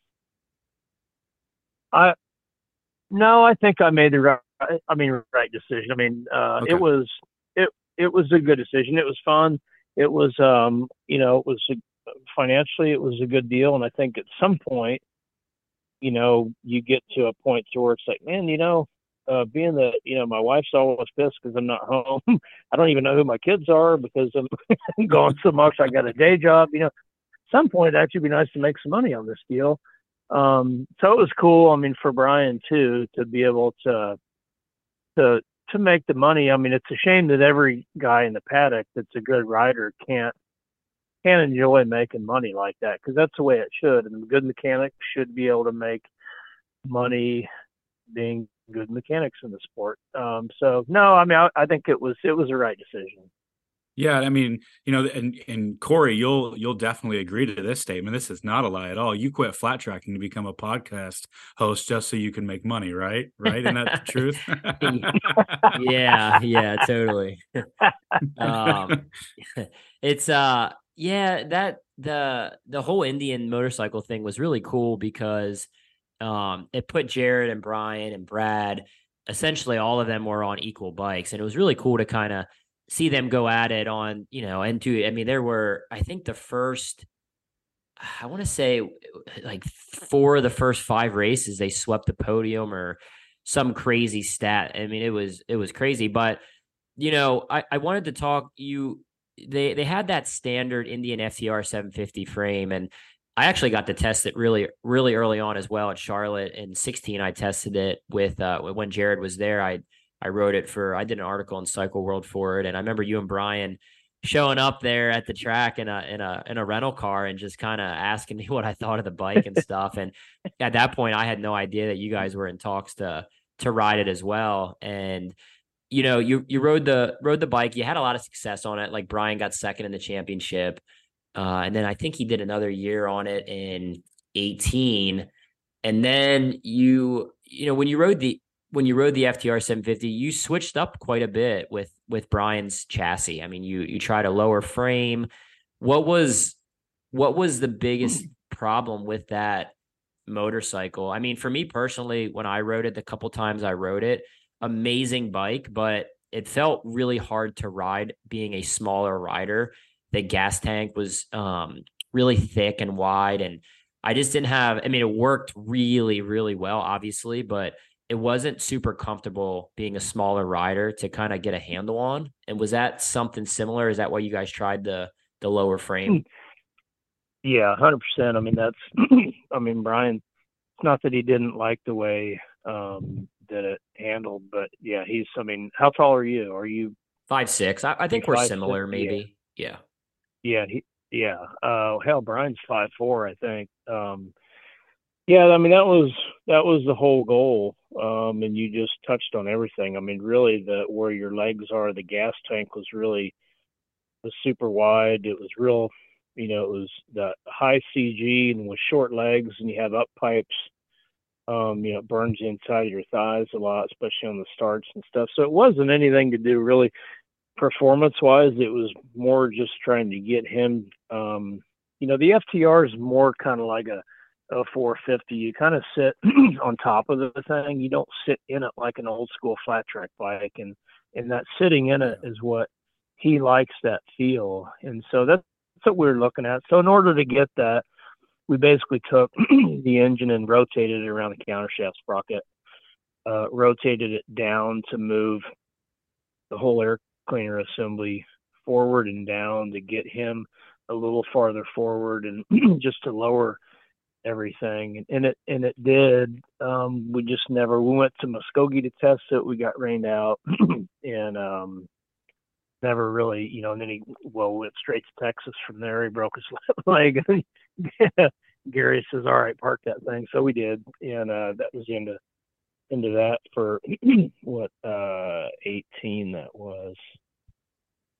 I no, I think I made the right. I mean, right decision. I mean, uh, okay. it was it it was a good decision. It was fun. It was um, you know, it was a, financially it was a good deal, and I think at some point, you know, you get to a point to where it's like, man, you know, uh, being that you know my wife's always pissed because I'm not home. I don't even know who my kids are because I'm gone so much. I got a day job. You know, some point it'd actually be nice to make some money on this deal. Um, so it was cool. I mean, for Bryan too to be able to to to make the money. I mean, it's a shame that every guy in the paddock that's a good rider can't can't enjoy making money like that because that's the way it should. And good mechanics should be able to make money being good mechanics in the sport. Um, so no, I mean, I, I think it was it was the right decision. Yeah, I mean, you know, and and Cory, you'll you'll definitely agree to this statement. This is not a lie at all. You quit flat tracking to become a podcast host just so you can make money, right? Right, and that's the truth. yeah, yeah, totally. um, it's uh yeah, that the the whole Indian motorcycle thing was really cool because um, it put Jared and Bryan and Brad essentially all of them were on equal bikes, and it was really cool to kind of see them go at it on you know and to I mean there were I think the first I want to say like four of the first five races they swept the podium or some crazy stat. I mean it was it was crazy, but you know I I wanted to talk you they they had that standard Indian FTR 750 frame, and I actually got to test it really really early on as well at Charlotte in 16. I tested it with uh, when Jared was there. I I wrote it for I did an article in Cycle World for it, and I remember you and Bryan showing up there at the track in a in a in a rental car and just kind of asking me what I thought of the bike and stuff. And at that point, I had no idea that you guys were in talks to to ride it as well. And you know, you you rode the rode the bike. You had a lot of success on it. Like Bryan got second in the championship, uh, and then I think he did another year on it in eighteen. And then you you know when you rode the when you rode the FTR 750, you switched up quite a bit with with Bryan's chassis. I mean, you you tried a lower frame. What was what was the biggest problem with that motorcycle? I mean, for me personally, when I rode it, the couple times I rode it, amazing bike, but it felt really hard to ride being a smaller rider. The gas tank was um, really thick and wide. And I just didn't have, I mean, it worked really, really well, obviously, but it wasn't super comfortable being a smaller rider to kind of get a handle on. And was that something similar? Is that why you guys tried the the lower frame? Yeah, hundred percent. I mean, that's I mean, Bryan, it's not that he didn't like the way um that it handled. But yeah, he's. I mean, how tall are you? Are you five six? I, I think we're similar, six? maybe. Yeah. Yeah. He, yeah. Uh, hell, Bryan's five four, I think. Um, yeah, I mean that was that was the whole goal, um, and you just touched on everything. I mean, really, the where your legs are, the gas tank was really was super wide. It was real, you know, it was the high CG and with short legs, and you have up pipes um, you know, it burns inside of your thighs a lot, especially on the starts and stuff. So it wasn't anything to do really performance wise. It was more just trying to get him. Um, you know, the FTR is more kind of like a, a 450. You kind of sit on top of the thing. You don't sit in it like an old school flat track bike, and and that sitting in it is what he likes that feel. And so that's, that's what we're looking at. So in order to get that we basically took the engine and rotated it around the countershaft sprocket, uh, rotated it down to move the whole air cleaner assembly forward and down to get him a little farther forward and just to lower everything and it and it did um we just never we went to muskogee to test it we got rained out and um never really, you know, and then he well went straight to Texas from there. He broke his leg. Gary says, "All right, park that thing." So we did, and uh, that was the end of into that for what uh 18 that was.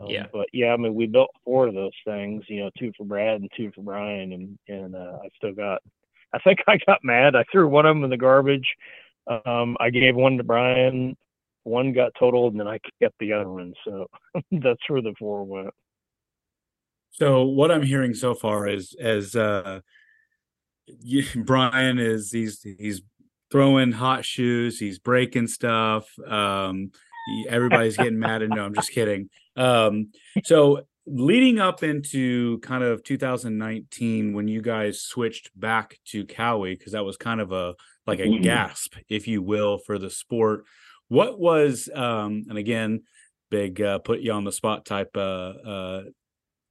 Um, yeah. But yeah, I mean, we built four of those things. You know, two for Brad and two for Bryan, and and uh, I still got. I think I got mad. I threw one of them in the garbage. Um, I gave one to Bryan one got totaled and then I kept the other one. So that's where the four went. So what I'm hearing so far is as uh you, Bryan is he's he's throwing hot shoes, he's breaking stuff. Um everybody's getting mad and no, I'm just kidding. Um so leading up into kind of 2019 when you guys switched back to Kawi because that was kind of a like a gasp if you will for the sport what was um and again, big uh, put you on the spot type uh uh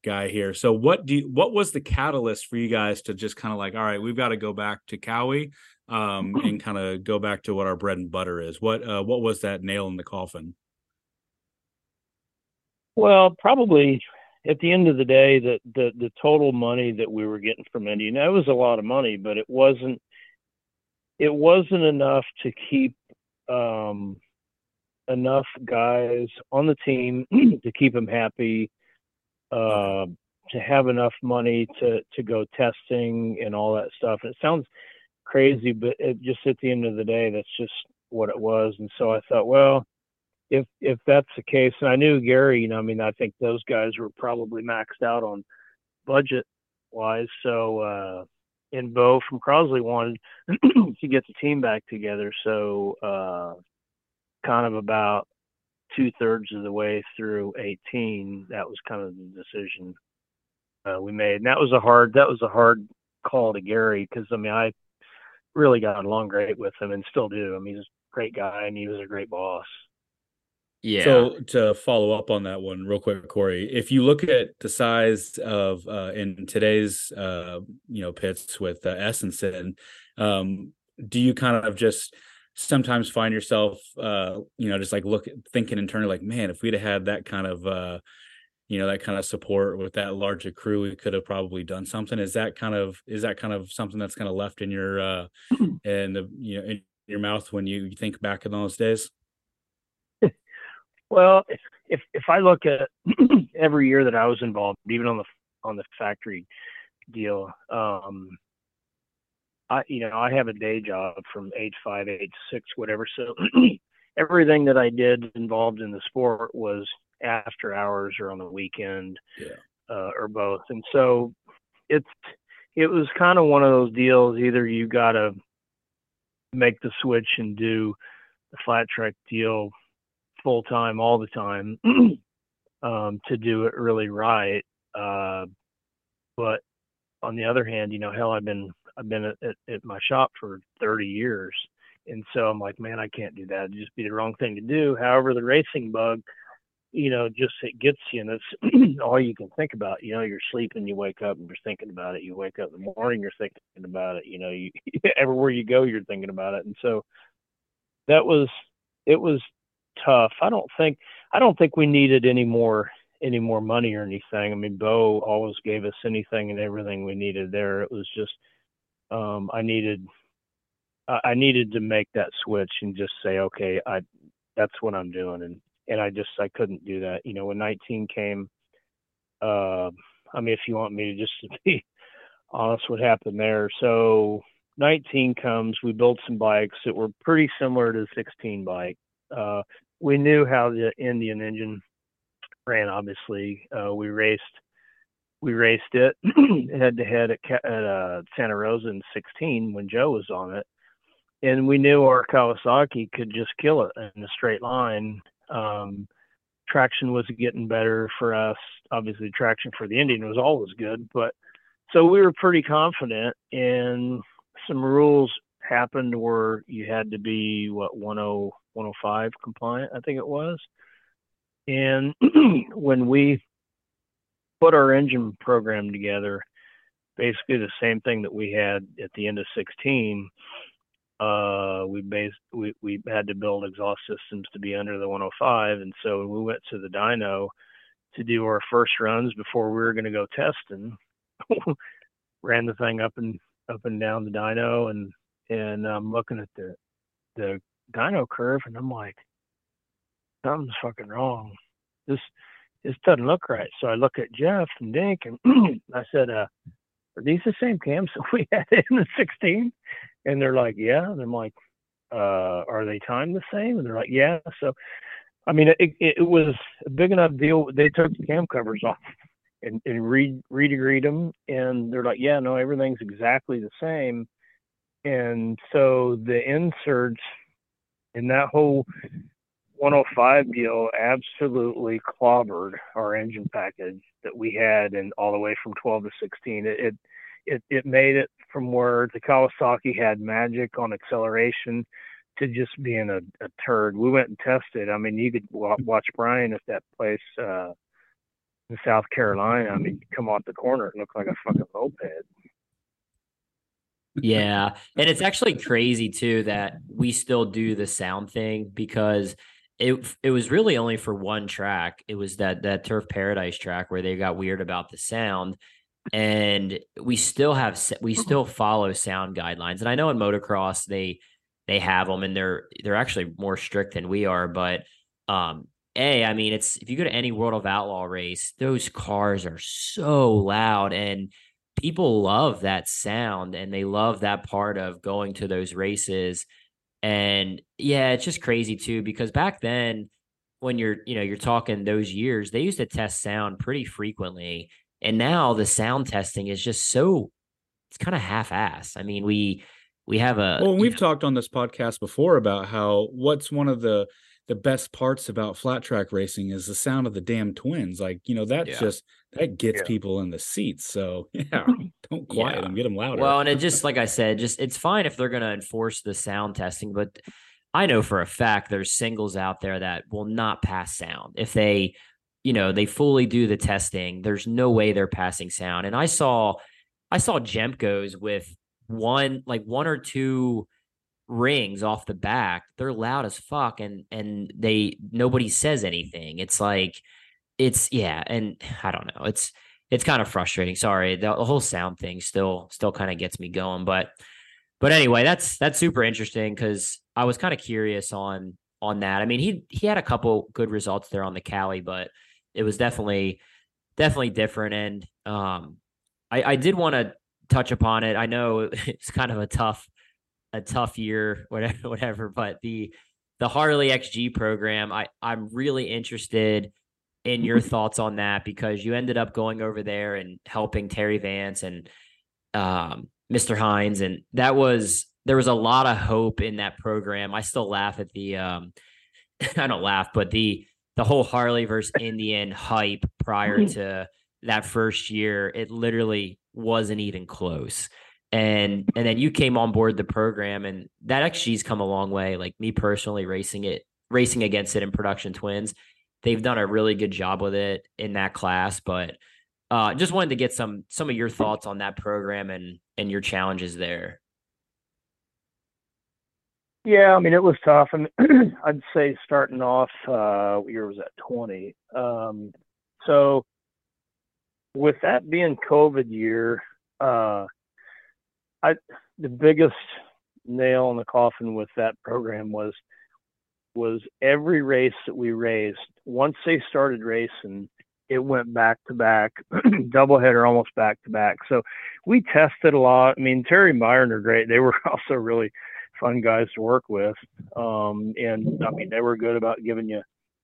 guy here. So what do you, what was the catalyst for you guys to just kind of like, all right, we've got to go back to Kawi um and kind of go back to what our bread and butter is. What uh what was that nail in the coffin? Well, probably at the end of the day, the the the total money that we were getting from Indian, that was a lot of money, but it wasn't it wasn't enough to keep um enough guys on the team to keep them happy, uh, to have enough money to to go testing and all that stuff. And It sounds crazy, but it just at the end of the day, that's just what it was. And so I thought, well, if if that's the case, and I knew Gary, you know, I mean, I think those guys were probably maxed out on budget wise. So uh and Bo from Crosley wanted to get the team back together. So uh kind of about two thirds of the way through 18, that was kind of the decision uh, we made. And that was a hard, that was a hard call to Gary because I mean, I really got along great with him and still do. I mean, he's a great guy and he was a great boss. Yeah. So to follow up on that one real quick, Cory, if you look at the size of uh, in today's uh, you know pits with uh, Estenson, um, do you kind of just sometimes find yourself uh you know just like look thinking internally like man if we'd have had that kind of uh you know that kind of support with that larger crew we could have probably done something is that kind of is that kind of something that's kind of left in your uh in the you know in your mouth when you think back in those days well if if i look at every year that i was involved even on the on the factory deal um I, you know, I have a day job from age five, age six, whatever. So everything that I did involved in the sport was after hours or on the weekend, yeah. uh, or both. And so it's it was kind of one of those deals. Either you got to make the switch and do the flat track deal full time all the time um, to do it really right. Uh, but on the other hand, you know, hell, I've been I've been at, at, my shop for 30 years. And so I'm like, man, I can't do that. It'd just be the wrong thing to do. However, the racing bug, you know, just it gets you, and it's all you can think about. You know, you're sleeping, you wake up, and you're thinking about it. You wake up in the morning, you're thinking about it. You know, you everywhere you go, you're thinking about it. And so that was it was tough. I don't think I don't think we needed any more any more money or anything. I mean, Bo always gave us anything and everything we needed there. It was just um, I needed I needed to make that switch and just say, okay, I that's what I'm doing, and and I just I couldn't do that. You know, when 19 came, uh, I mean, if you want me to just be honest, what happened there? So 19 comes, we built some bikes that were pretty similar to the 16 bike. Uh, we knew how the Indian engine ran. Obviously, uh, we raced we raced it head to head at, at uh, Santa Rosa in 16 when Joe was on it, and we knew our Kawasaki could just kill it in a straight line. Um, traction was getting better for us. Obviously, traction for the Indian was always good, but so we were pretty confident. And some rules happened where you had to be what 10 105 compliant, I think it was. And when we put our engine program together, basically the same thing that we had at the end of 16. Uh, we based we we had to build exhaust systems to be under the 105, and so we went to the dyno, to do our first runs before we were going to go testing. Ran the thing up and up and down the dyno, and and I'm looking at the the dyno curve, and I'm like, something's fucking wrong. This this doesn't look right. So I look at Jeff and Dink, and I said, uh, "Are these the same cams that we had in the 16?" And they're like, "Yeah." And I'm like, uh, "Are they timed the same?" And they're like, "Yeah." So, I mean, it, it, was a big enough deal. They took the cam covers off and, and re redegreed them, and they're like, "Yeah, no, everything's exactly the same." And so the inserts in that whole 105 deal absolutely clobbered our engine package that we had and all the way from 12 to 16 it it it made it from where the Kawasaki had magic on acceleration to just being a, a turd. We went and tested. I mean you could watch Bryan at that place uh in South Carolina. I mean come off the corner it looked like a fucking moped yeah and it's actually crazy too that we still do the sound thing because it it was really only for one track. It was that that Turf Paradise track where they got weird about the sound, and we still have we mm-hmm. still follow sound guidelines. And I know in motocross they they have them, and they're they're actually more strict than we are. But um, a, I mean, it's if you go to any World of Outlaw race, those cars are so loud and people love that sound and they love that part of going to those races and yeah, it's just crazy too because back then when you're, you know, you're talking those years, they used to test sound pretty frequently. And now the sound testing is just so it's kind of half-ass. I mean, we we have a Well, we've know, talked on this podcast before about how what's one of the the best parts about flat track racing is the sound of the damn twins. Like, you know, that's yeah. just that gets yeah. people in the seats. So yeah, don't quiet yeah. them, get them louder. Well, and it just like I said, just it's fine if they're gonna enforce the sound testing, but I know for a fact there's singles out there that will not pass sound. If they, you know, they fully do the testing, there's no way they're passing sound. And I saw I saw Jemcos with one like one or two rings off the back, they're loud as fuck and and they nobody says anything. It's like it's yeah, and I don't know. It's it's kind of frustrating. Sorry. The, the whole sound thing still still kind of gets me going, but but anyway, that's that's super interesting cuz I was kind of curious on on that. I mean, he he had a couple good results there on the Kawi, but it was definitely definitely different and um I I did want to touch upon it. I know it's kind of a tough a tough year, whatever, whatever. But the the Harley XG program, I I'm really interested in your thoughts on that because you ended up going over there and helping Terry Vance and um, Mr. Hines, and that was there was a lot of hope in that program. I still laugh at the um, I don't laugh, but the the whole Harley versus Indian hype prior to that first year, it literally wasn't even close and and then you came on board the program and that xg's come a long way like me personally racing it racing against it in production twins they've done a really good job with it in that class but uh just wanted to get some some of your thoughts on that program and and your challenges there. Yeah i mean it was tough and i'd say starting off uh what year was that? 20 um so with that being covid year uh I the biggest nail in the coffin with that program was was every race that we raced. Once they started racing, it went back to back, doubleheader almost back to back. So we tested a lot. I mean, Terry and Byron are great. They were also really fun guys to work with. Um, and I mean, they were good about giving you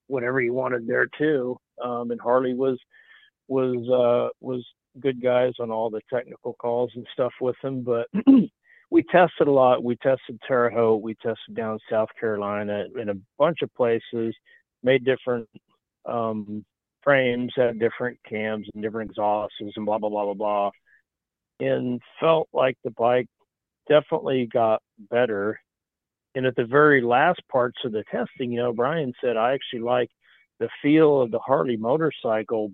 whatever you wanted there too. Um, and Harley was was uh, was good guys on all the technical calls and stuff with them, but we tested a lot. We tested Terre Haute, we tested down South Carolina in a bunch of places, made different um, frames, had different cams and different exhausts and blah blah blah blah blah, and felt like the bike definitely got better. And at the very last parts of the testing, you know, Bryan said I actually like the feel of the Harley motorcycle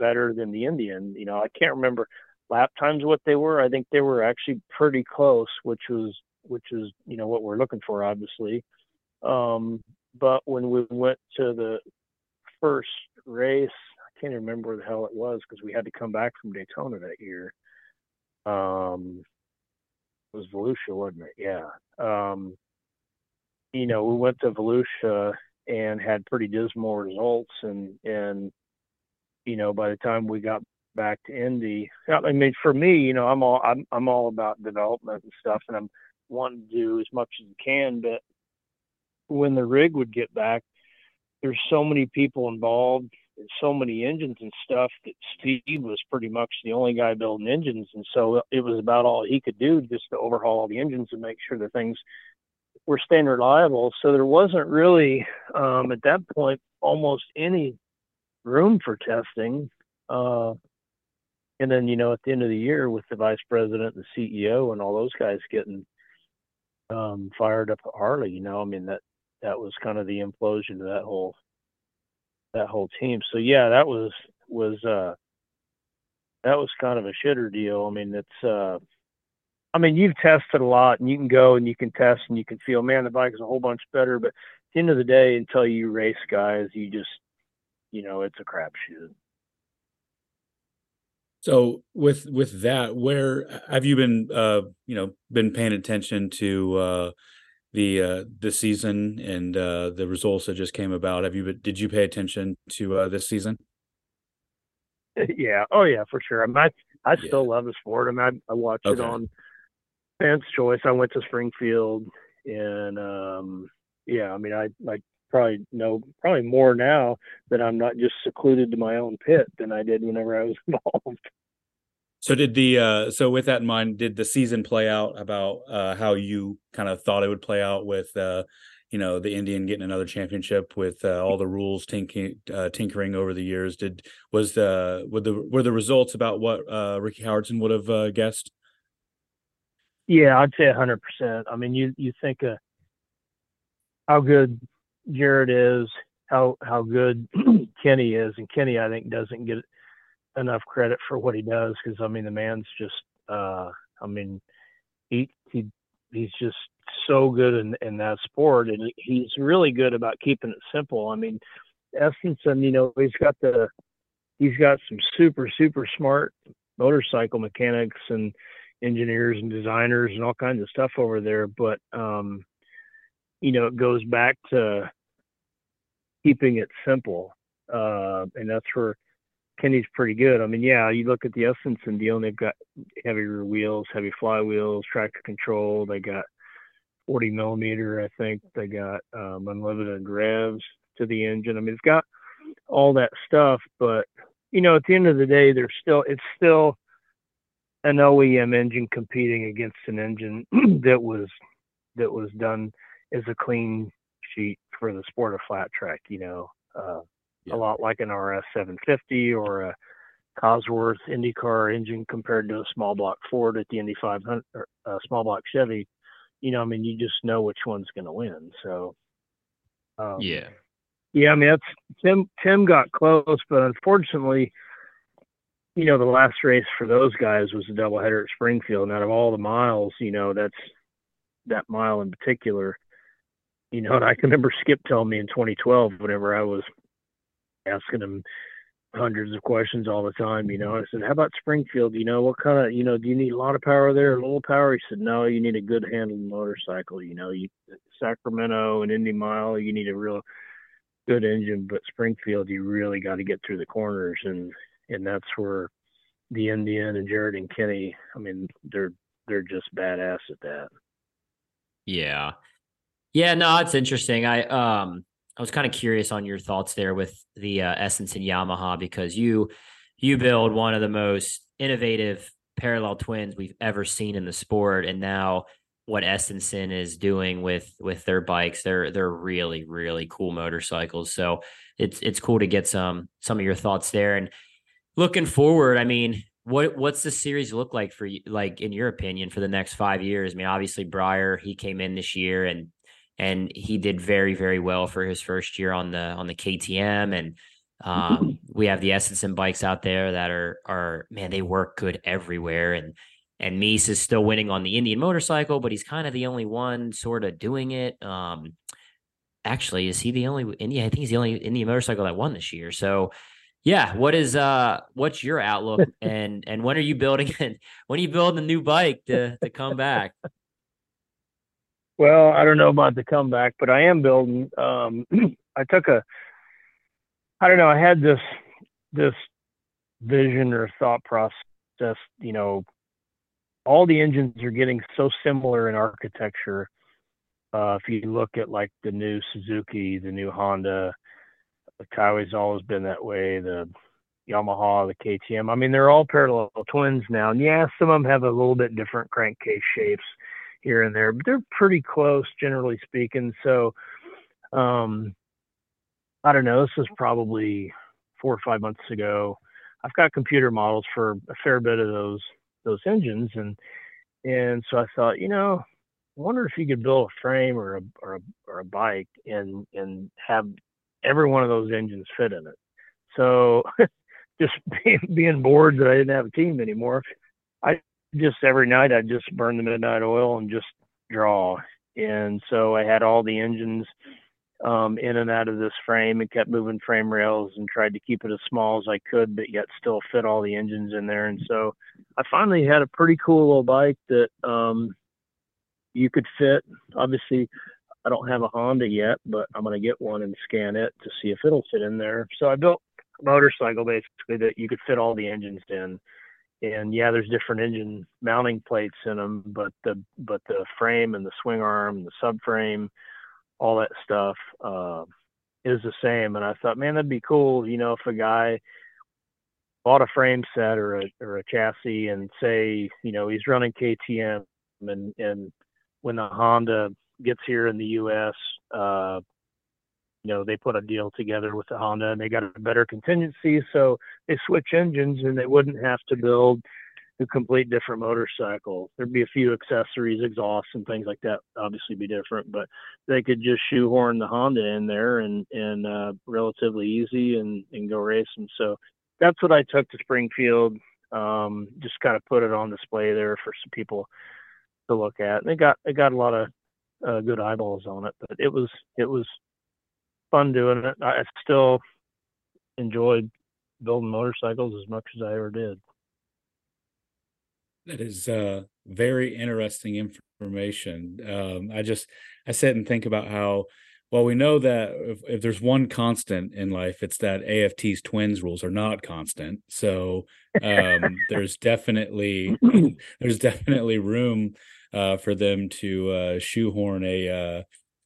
better than the Indian. You know, I can't remember lap times what they were. I think they were actually pretty close, which was which is you know what we're looking for, obviously. Um, but when we went to the first race. I can't remember where the hell it was because we had to come back from Daytona that year. Um, it was Volusia, wasn't it? Yeah. Um, you know, we went to Volusia and had pretty dismal results, and and you know, by the time we got back to Indy, I mean, for me, you know, I'm all I'm I'm all about development and stuff, and I'm wanting to do as much as you can, but when the rig would get back, there's so many people involved and so many engines and stuff that Steve was pretty much the only guy building engines, and so it was about all he could do just to overhaul all the engines and make sure the things were staying reliable. So there wasn't really um, at that point almost any room for testing. Uh, and then you know at the end of the year with the vice president the CEO and all those guys getting um, fired up at Harley, you know, I mean that that was kind of the implosion of that whole that whole team. So yeah, that was was uh that was kind of a shitter deal. I mean, it's uh I mean, you've tested a lot and you can go and you can test and you can feel, man, the bike is a whole bunch better, but at the end of the day, until you race guys, you just you know, it's a crapshoot. So with with that, where have you been uh you know been paying attention to uh the uh, the season and uh, the results that just came about. Have you Been, did you pay attention to uh, this season? Yeah. Oh yeah, for sure. I mean, I, I yeah. still love the sport. I mean, I, I watch okay. it on Fans Choice. I went to Springfield, and um, yeah, I mean, I I probably know probably more now that I'm not just secluded to my own pit than I did whenever I was involved. So did the uh so with that in mind, did the season play out about uh how you kind of thought it would play out with uh you know the Indian getting another championship with uh, all the rules tinkering uh, tinkering over the years? Did was the were the were the results about what uh Ricky Howerton would have uh, guessed? Yeah, I'd say hundred percent. I mean, you you think of how good Jared is, how how good Kenny is, and Kenny I think doesn't get enough credit for what he does because I mean the man's just uh I mean he he he's just so good in in that sport and he's really good about keeping it simple. I mean Estenson, you know, he's got the he's got some super super smart motorcycle mechanics and engineers and designers and all kinds of stuff over there, but um you know, it goes back to keeping it simple. Uh and that's where Kenny's pretty good. I mean, yeah, you look at the Estenson deal, and they've got heavier wheels, heavy flywheels, traction control. They got 40 millimeter, I think. They got um, unlimited revs to the engine. I mean, it's got all that stuff, but you know, at the end of the day, there's still it's still an OEM engine competing against an engine that was that was done as a clean sheet for the sport of flat track. You know, uh, yeah. a lot like an RS 750 or a Cosworth IndyCar engine compared to a small block Ford at the Indy 500 or a small block Chevy. You know, I mean, you just know which one's going to win. So, um, yeah, yeah. I mean, that's Tim. Tim got close, but unfortunately, you know, the last race for those guys was a doubleheader at Springfield. And out of all the miles, you know, that's that mile in particular. You know, and I can remember Skip telling me in 2012, whenever I was asking him hundreds of questions all the time. You know, I said, "How about Springfield? You know, what kind of you know do you need a lot of power there, a little power?" He said, "No, you need a good handled motorcycle. You know, you Sacramento and Indy Mile, you need a real good engine, but Springfield, you really got to get through the corners, and and that's where the Indian and Jared and Kenny. I mean, they're they're just badass at that. Yeah, yeah. No, it's interesting. I um I was kind of curious on your thoughts there with the uh, Estenson Yamaha because you you build one of the most innovative parallel twins we've ever seen in the sport, and now what Estenson is doing with with their bikes, they're they're really really cool motorcycles. So it's it's cool to get some some of your thoughts there. And looking forward, I mean, what what's the series look like for you? Like in your opinion, for the next five years? I mean, obviously Briar he came in this year and and he did very very well for his first year on the on the KTM and um, we have the Estenson bikes out there that are are man they work good everywhere and and Mees is still winning on the Indian motorcycle but he's kind of the only one sort of doing it um, actually, is he the only Indy? I think he's the only Indian motorcycle that won this year. So yeah, what is uh what's your outlook and and when are you building and when are you building a new bike to to come back? Well, I don't know about the comeback, but I am building. Um, I took a, I don't know, I had this this vision or thought process. You know, all the engines are getting so similar in architecture. Uh, if you look at like the new Suzuki, the new Honda, the Kawi's always been that way. The Yamaha, the KTM. I mean, they're all parallel twins now. And yeah, some of them have a little bit different crankcase shapes here and there, but they're pretty close, generally speaking. So, um, I don't know. This was probably four or five months ago. I've got computer models for a fair bit of those those engines, and and so I thought, you know, I wonder if you could build a frame or a or a or a bike and and have every one of those engines fit in it. So just being, being bored that I didn't have a team anymore, I just every night I just burn the midnight oil and just draw. And so I had all the engines um, in and out of this frame and kept moving frame rails and tried to keep it as small as I could, but yet still fit all the engines in there. And so I finally had a pretty cool little bike that um, you could fit. Obviously, I don't have a Honda yet, but I'm going to get one and scan it to see if it'll fit in there. So I built a motorcycle basically that you could fit all the engines in. And yeah, there's different engine mounting plates in them, but the but the frame and the swing arm, the subframe, all that stuff uh, is the same. And I thought, man, that'd be cool, you know, if a guy bought a frame set or a or a chassis and say, you know, he's running KTM and and when the Honda gets here in the U.S., uh, you know, they put a deal together with the Honda and they got a better contingency. So they switch engines and they wouldn't have to build a complete different motorcycle. There'd be a few accessories, exhausts and things like that, obviously be different, but they could just shoehorn the Honda in there and, and, uh, relatively easy and, and go racing. So that's what I took to Springfield. Um, just kind of put it on display there for some people to look at. And they got, they got a lot of, uh, good eyeballs on it, but it was, it was fun doing it. I still enjoyed building motorcycles as much as I ever did. That is uh, very interesting information. Um, I just I sit and think about how well we know that if, if, there's one constant in life, it's that AFT's twins rules are not constant. So um, there's definitely there's definitely room uh, for them to uh, shoehorn a uh,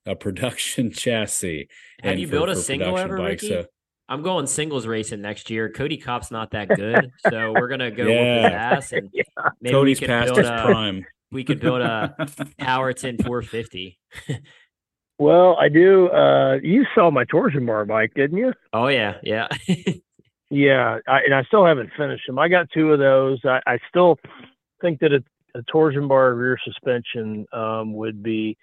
a production chassis. Have you for, built a single ever, bike, Ricky? So. I'm going singles racing next year. Kody Kopp's not that good, so we're gonna go yeah. his ass and yeah. maybe Kody's we past his a, prime. We could build a Howerton 450. well, I do. Uh, you saw my torsion bar bike, didn't you? Oh yeah, yeah, yeah. I, and I still haven't finished them. I got two of those. I, I still think that a, a torsion bar rear suspension um, would be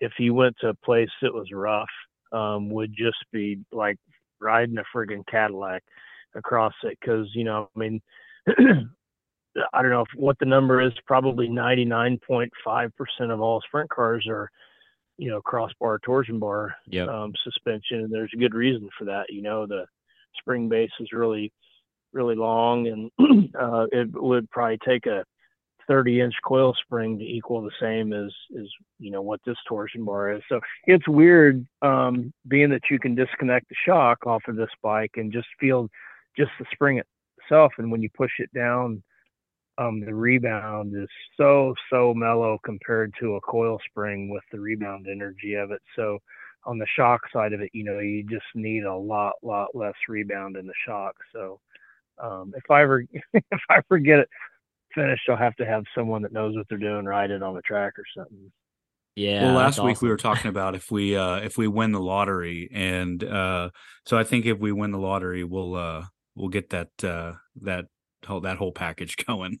if you went to a place that was rough, um, would just be like riding a friggin' Cadillac across it. Cause, you know, I mean, I don't know if, what the number is, probably 99.5% of all sprint cars are, you know, crossbar torsion bar yep. um, suspension. And there's a good reason for that. You know, the spring base is really, really long and uh, it would probably take a 30 inch coil spring to equal the same as as you know what this torsion bar is. So it's weird um, being that you can disconnect the shock off of this bike and just feel just the spring itself and when you push it down um, the rebound is so so mellow compared to a coil spring with the rebound energy of it. So on the shock side of it you know you just need a lot lot less rebound in the shock. So um, if I ever if I ever get it finished, I'll have to have someone that knows what they're doing ride it on the track or something. Yeah. Well, last week awesome. we were talking about if we uh if we win the lottery, and uh so I think if we win the lottery, we'll uh we'll get that uh that whole that whole package going.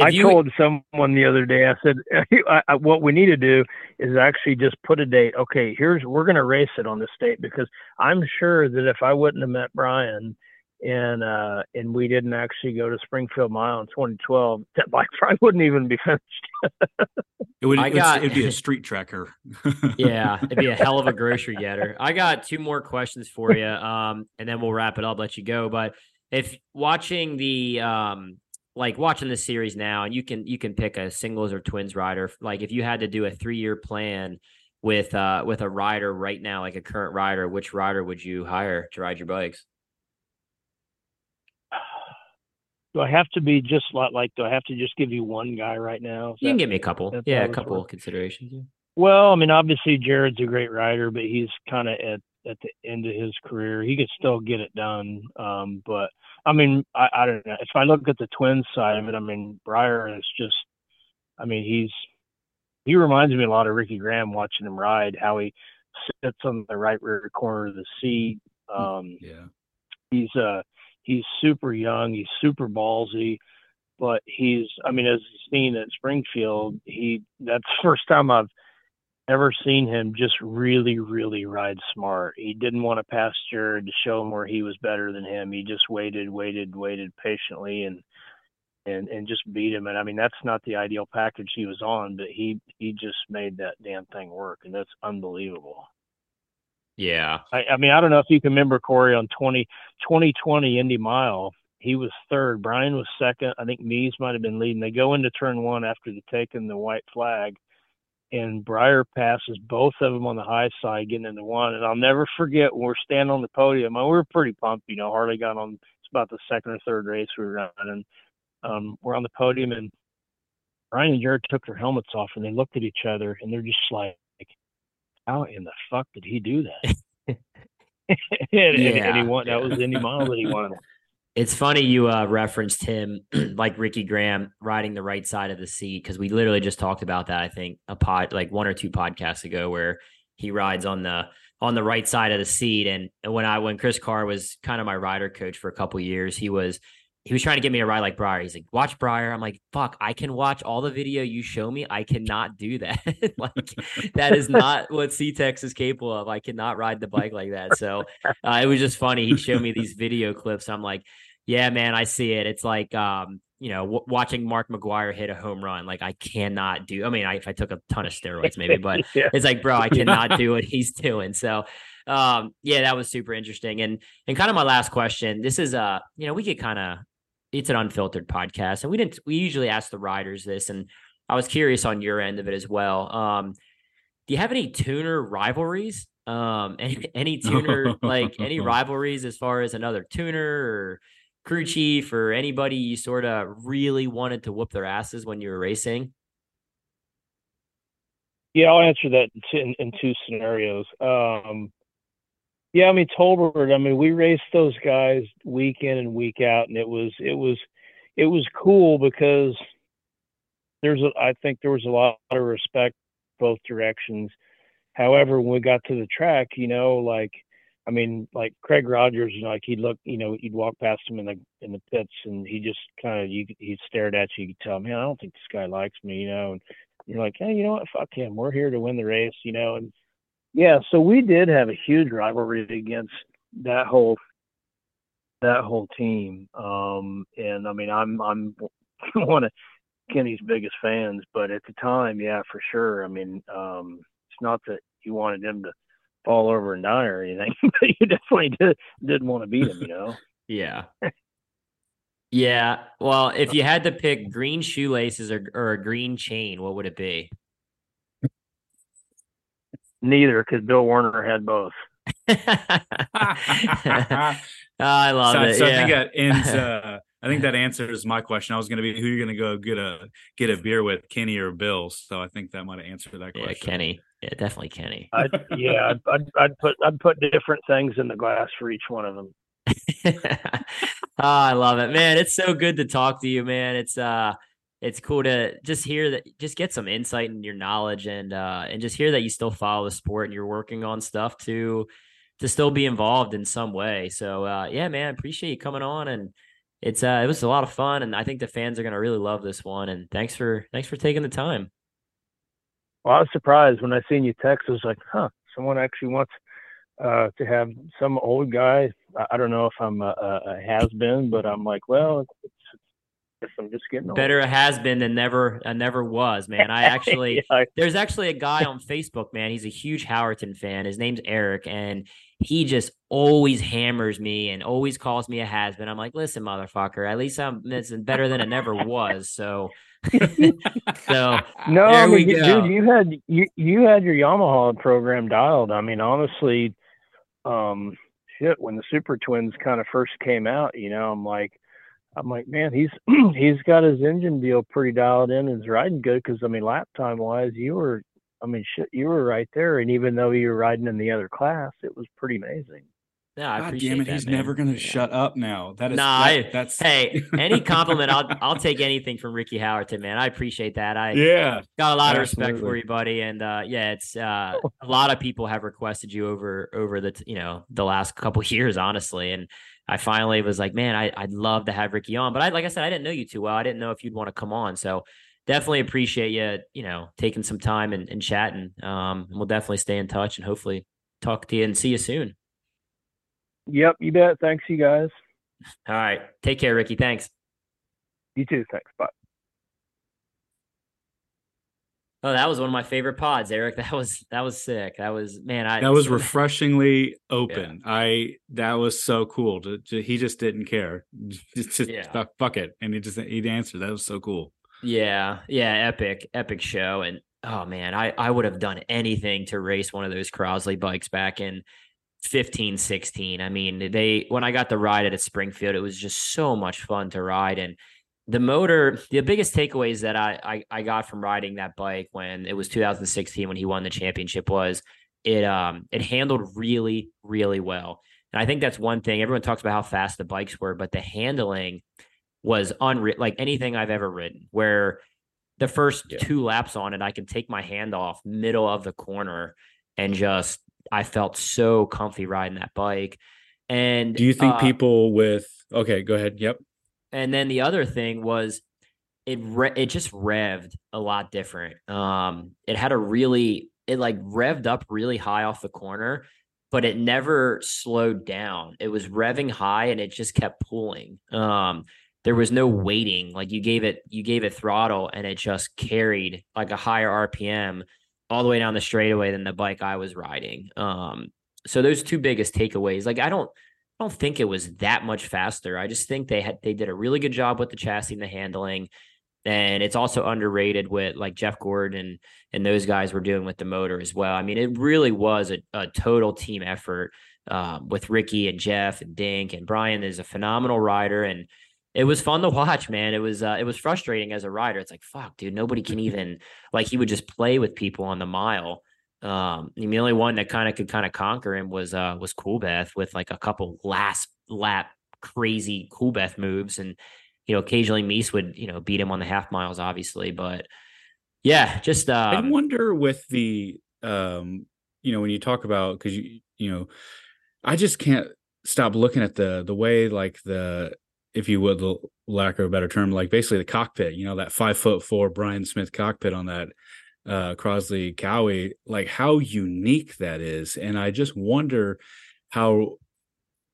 I you... told someone the other day. I said, I, I, "What we need to do is actually just put a date. Okay, here's we're going to race it on this date because I'm sure that if I wouldn't have met Bryan and uh, and we didn't actually go to Springfield Mile in 2012. That bike probably wouldn't even be finished. it would. I got, it'd be a street tracker. yeah, it'd be a hell of a grocery getter. I got two more questions for you, um, and then we'll wrap it up. Let you go, but if watching the um like watching the series now and you can you can pick a singles or twins rider like if you had to do a three year plan with uh with a rider right now like a current rider which rider would you hire to ride your bikes do i have to be just like like do i have to just give you one guy right now you can give me a couple yeah a couple of considerations yeah. well i mean obviously jared's a great rider but he's kind of at at the end of his career he could still get it done um but I mean, I, I don't know. If I look at the twins side of it, I mean, Briar is just, I mean, he's, he reminds me a lot of Ricky Graham watching him ride, how he sits on the right rear corner of the seat. Um, yeah. He's, uh, he's super young. He's super ballsy, but he's, I mean, as seen at Springfield, he, that's the first time I've, ever seen him just really, really ride smart. He didn't want to pass Jared to show him where he was better than him. He just waited, waited, waited patiently and and and just beat him. And I mean that's not the ideal package he was on, but he he just made that damn thing work and that's unbelievable. Yeah. I, I mean I don't know if you can remember Cory on 20 2020 Indy Mile. He was third. Bryan was second. I think Mees might have been leading. They go into turn one after they taken the white flag and Briar passes both of them on the high side getting into one. And I'll never forget when we're standing on the podium. We were pretty pumped, you know. Harley got on. It's about the second or third race we were running. Um, we're on the podium, and Bryan and Jared took their helmets off, and they looked at each other, and they're just like, "How in the fuck did he do that?" and, yeah, and, he won. That was Indy Mile that he won. It's funny you uh, referenced him like Ricky Graham riding the right side of the seat because we literally just talked about that. I think a pod like one or two podcasts ago where he rides on the on the right side of the seat. And when I when Chris Carr was kind of my rider coach for a couple years, he was he was trying to get me to ride like Briar. He's like, watch Briar. I'm like, fuck, I can watch all the video you show me. I cannot do that. like, that is not what CTEX is capable of. I cannot ride the bike like that. So uh, it was just funny. He showed me these video clips. I'm like, yeah, man, I see it. It's like, um, you know, w- watching Mark McGwire hit a home run. Like, I cannot do. I mean, I, if I took a ton of steroids, maybe, but yeah. it's like, bro, I cannot do what he's doing. So, um, yeah, that was super interesting. And and kind of my last question. This is uh, you know, we get kind of it's an unfiltered podcast, and we didn't. We usually ask the riders this, and I was curious on your end of it as well. Um, do you have any tuner rivalries? Um, any, any tuner like any rivalries as far as another tuner or crew chief or anybody you sort of really wanted to whoop their asses when you were racing? Yeah, I'll answer that in, in two scenarios. Um, yeah, I mean Tolbert. I mean, we raced those guys week in and week out, and it was it was it was cool because there's a, I think there was a lot of respect both directions. However, when we got to the track, you know, like I mean, like Craig Rogers, you know, like he'd look, you know, you'd walk past him in the in the pits, and he just kind of you he stared at you. You could tell, man, I don't think this guy likes me, you know. And you're like, hey, you know what? Fuck him. We're here to win the race, you know. And yeah, so we did have a huge rivalry against that whole that whole team. Um, and I mean, I'm I'm one of Kenny's biggest fans, but at the time, yeah, for sure. I mean, um, it's not that you wanted him to fall over and die or anything, but you definitely did didn't want to beat him, you know. yeah. Yeah. Well, if you had to pick green shoelaces or, or a green chain, what would it be? Neither, because Bill Werner had both. oh, I love so, it. So yeah. I think that ends. Uh, I think that answers my question. I was going to be who you're going to go get a get a beer with, Kenny or Bill. So I think that might have answered that question. Yeah, Kenny. Yeah, definitely Kenny. I'd, yeah, I'd, I'd, I'd, put I'd put different things in the glass for each one of them. oh, I love it, man. It's so good to talk to you, man. It's uh, it's cool to just hear that, just get some insight and in your knowledge, and uh, and just hear that you still follow the sport and you're working on stuff to to still be involved in some way. So uh, yeah, man, appreciate you coming on and it's uh it was a lot of fun and I think the fans are gonna really love this one and thanks for thanks for taking the time. Well, I was surprised when I seen you text. I was like, huh, someone actually wants uh, to have some old guy I don't know if I'm a, a has been, but I'm like, well, it's, I'm just getting better a has been than never a never was, man. I actually yeah. there's actually a guy on Facebook, man. He's a huge Howerton fan. His name's Eric, and he just always hammers me and always calls me a has been. I'm like, listen, motherfucker, at least I'm this better than it never was. So so No, I mean, dude, you had you you had your Yamaha program dialed. I mean, honestly, um, shit, when the Super Twins kind of first came out, you know, I'm like, I'm like, man, he's he's got his engine deal pretty dialed in and is riding good. Because I mean, lap time wise, you were, I mean, shit, you were right there. And even though you were riding in the other class, it was pretty amazing. Yeah, I God appreciate damn it, that, he's man. never gonna Yeah. shut up now. That is Nah, that- I- that's Hey, any compliment, I'll I'll take anything from Ricky Howerton, man. I appreciate that. I yeah. got a lot of respect for you, buddy. And uh, yeah, it's uh, a lot of people have requested you over over the you know the last couple years, honestly. And I finally was like, man, I I'd love to have Ricky on, but I like I said, I didn't know you too well. I didn't know if you'd want to come on, so definitely appreciate you, you know, taking some time and, and chatting. Um, and we'll definitely stay in touch and hopefully talk to you and see you soon. Yep, you bet. Thanks, you guys. All right, take care, Ricky. Thanks. You too. Thanks. Bye. Oh, that was one of my favorite pods, Erik. That was that was sick. That was man. I That was refreshingly open. I that was so cool. To, to- he just didn't care. Just, just Yeah. fuck, it, and he just he'd answer. That was so cool. Yeah, yeah, epic, epic show. And oh man, I I would have done anything to race one of those Crosley bikes back in 15, 16. I mean, they when I got the ride at Springfield, it was just so much fun to ride. And the motor, the biggest takeaways that I I, I got from riding that bike when it was 2016 when he won the championship was it um it handled really, really well. And I think that's one thing. Everyone talks about how fast the bikes were, but the handling was unreal like anything I've ever ridden, where the first Yeah. two laps on it, I can take my hand off middle of the corner and just I felt so comfy riding that bike. And Do you think uh, people with okay? Go ahead. Yep. And then the other thing was it re- it just revved a lot different. Um, it had a really it like revved up really high off the corner, but it never slowed down. It was revving high and it just kept pulling. Um, there was no waiting. Like you gave it you gave it throttle and it just carried like a higher RPM all the way down the straightaway than the bike I was riding. Um, so those two biggest takeaways. Like I don't Don't think it was that much faster. I just think they had they did a really good job with the chassis and the handling. And it's also underrated with like Jeff Gordon and those guys were doing with the motor as well. I mean, it really was a, a total team effort um, with Ricky and Jeff and Dink and Bryan is a phenomenal rider and it was fun to watch, man. It was uh, it was frustrating as a rider. It's like fuck, dude, nobody can even like he would just play with people on the mile. Um, the only one that kind of could kind of conquer him was uh was Coolbeth with like a couple last lap crazy Coolbeth moves, and you know occasionally Mees would you know beat him on the half miles, obviously, but yeah, just I um, wonder with the um, you know, when you talk about because you you know, I just can't stop looking at the the way like the if you would lack of a better term, like basically the cockpit, you know, that five foot four Bryan Smith cockpit on that uh Crosley Kawi, like how unique that is. And I just wonder how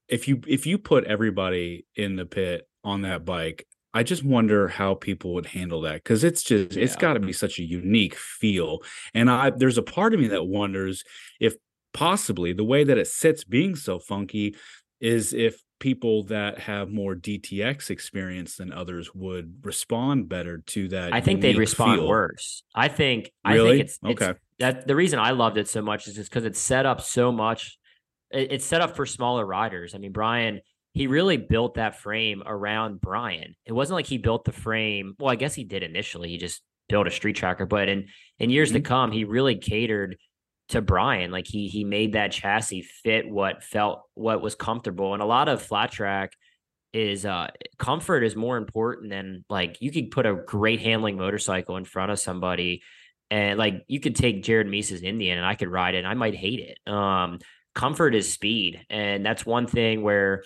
if you if you put everybody in the pit on that bike, I just wonder how people would handle that because it's just it's got to be such a unique feel. And I there's a part of me that wonders if possibly the way that it sits being so funky is if people that have more DTX experience than others would respond better to that. I think they'd respond feel. worse. I think I Really? think it's, it's Okay. that the reason I loved it so much is just because it's set up so much. it- It's set up for smaller riders. I mean, Bryan, he really built that frame around Bryan. It wasn't like he built the frame. Well, I guess he did initially. He just built a street tracker, but in in years to mm-hmm. come, he really catered to Bryan. Like he he made that chassis fit what felt what was comfortable. And a lot of flat track is uh comfort is more important than like you could put a great handling motorcycle in front of somebody and like you could take Jared Mees's Indian and I could ride it and I might hate it. Um comfort is speed and that's one thing where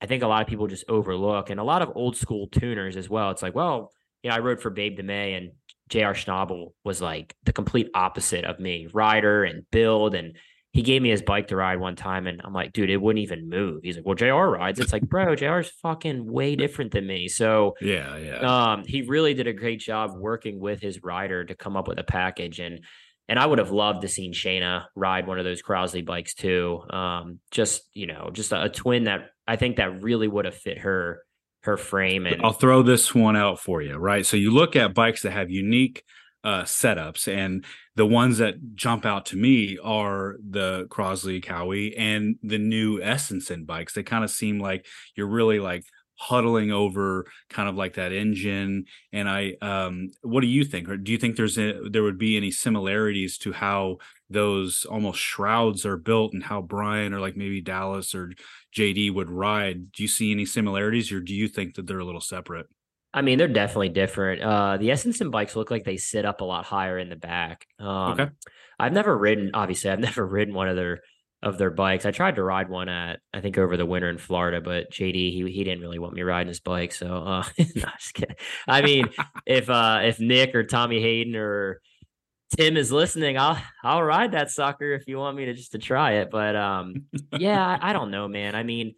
I think a lot of people just overlook and a lot of old school tuners as well. It's like, well, you know, I rode for Babe DeMay and JR Schnabel was like the complete opposite of me, rider and build and he gave me his bike to ride one time, and I'm like, dude, it wouldn't even move. He's like, well, Jr. rides. It's like, bro, Jr's fucking way different than me. So yeah, yeah. Um, he really did a great job working with his rider to come up with a package, and and I would have loved to seen Shayna ride one of those Crosley bikes too. Um, just you know, just a, a twin that I think that really would have fit her her frame. And I'll throw this one out for you, right? So you look at bikes that have unique uh, setups, and the ones that jump out to me are the Crosley Kawi and the new Estenson bikes. They kind of seem like you're really like huddling over kind of like that engine and i um what do you think or do you think there's a, there would be any similarities to how those almost shrouds are built and how bryan or like maybe dallas or jd would ride do you see any similarities or do you think that they're a little separate I mean, they're definitely different. Uh, the Estenson bikes look like they sit up a lot higher in the back. Um, okay. I've never ridden, obviously, I've never ridden one of their of their bikes. I tried to ride one at I think over the winter in Florida, but JD he he didn't really want me riding his bike. So uh no, just kidding. I mean, if uh if Nick or Tommy Hayden or Tim is listening, I'll I'll ride that sucker if you want me to just to try it. But um yeah, I, I don't know, man. I mean,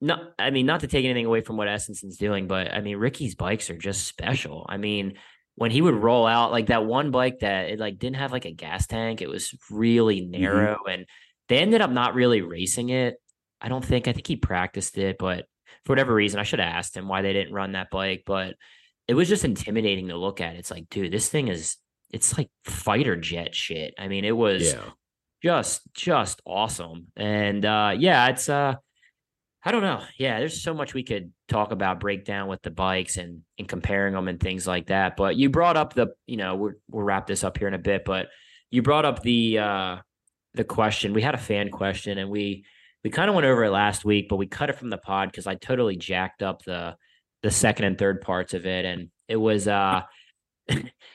no, I mean not to take anything away from what Estenson's doing, but I mean Ricky's bikes are just special. I mean, when he would roll out like that one bike that it like didn't have like a gas tank, it was really mm-hmm. narrow mm-hmm. and they ended up not really racing it. I don't think. I think he practiced it, but for whatever reason, I should have asked him why they didn't run that bike. But it was just intimidating to look at. It's like, dude, this thing is it's like fighter jet shit. I mean, it was yeah. just just awesome. And uh yeah, it's uh I don't know. Yeah, there's so much we could talk about breakdown with the bikes and and comparing them and things like that. But you brought up the, you know, we're, we'll wrap this up here in a bit, but you brought up the uh the question. We had a fan question and we we kind of went over it last week, but we cut it from the pod because I totally jacked up the the second and third parts of it. And it was uh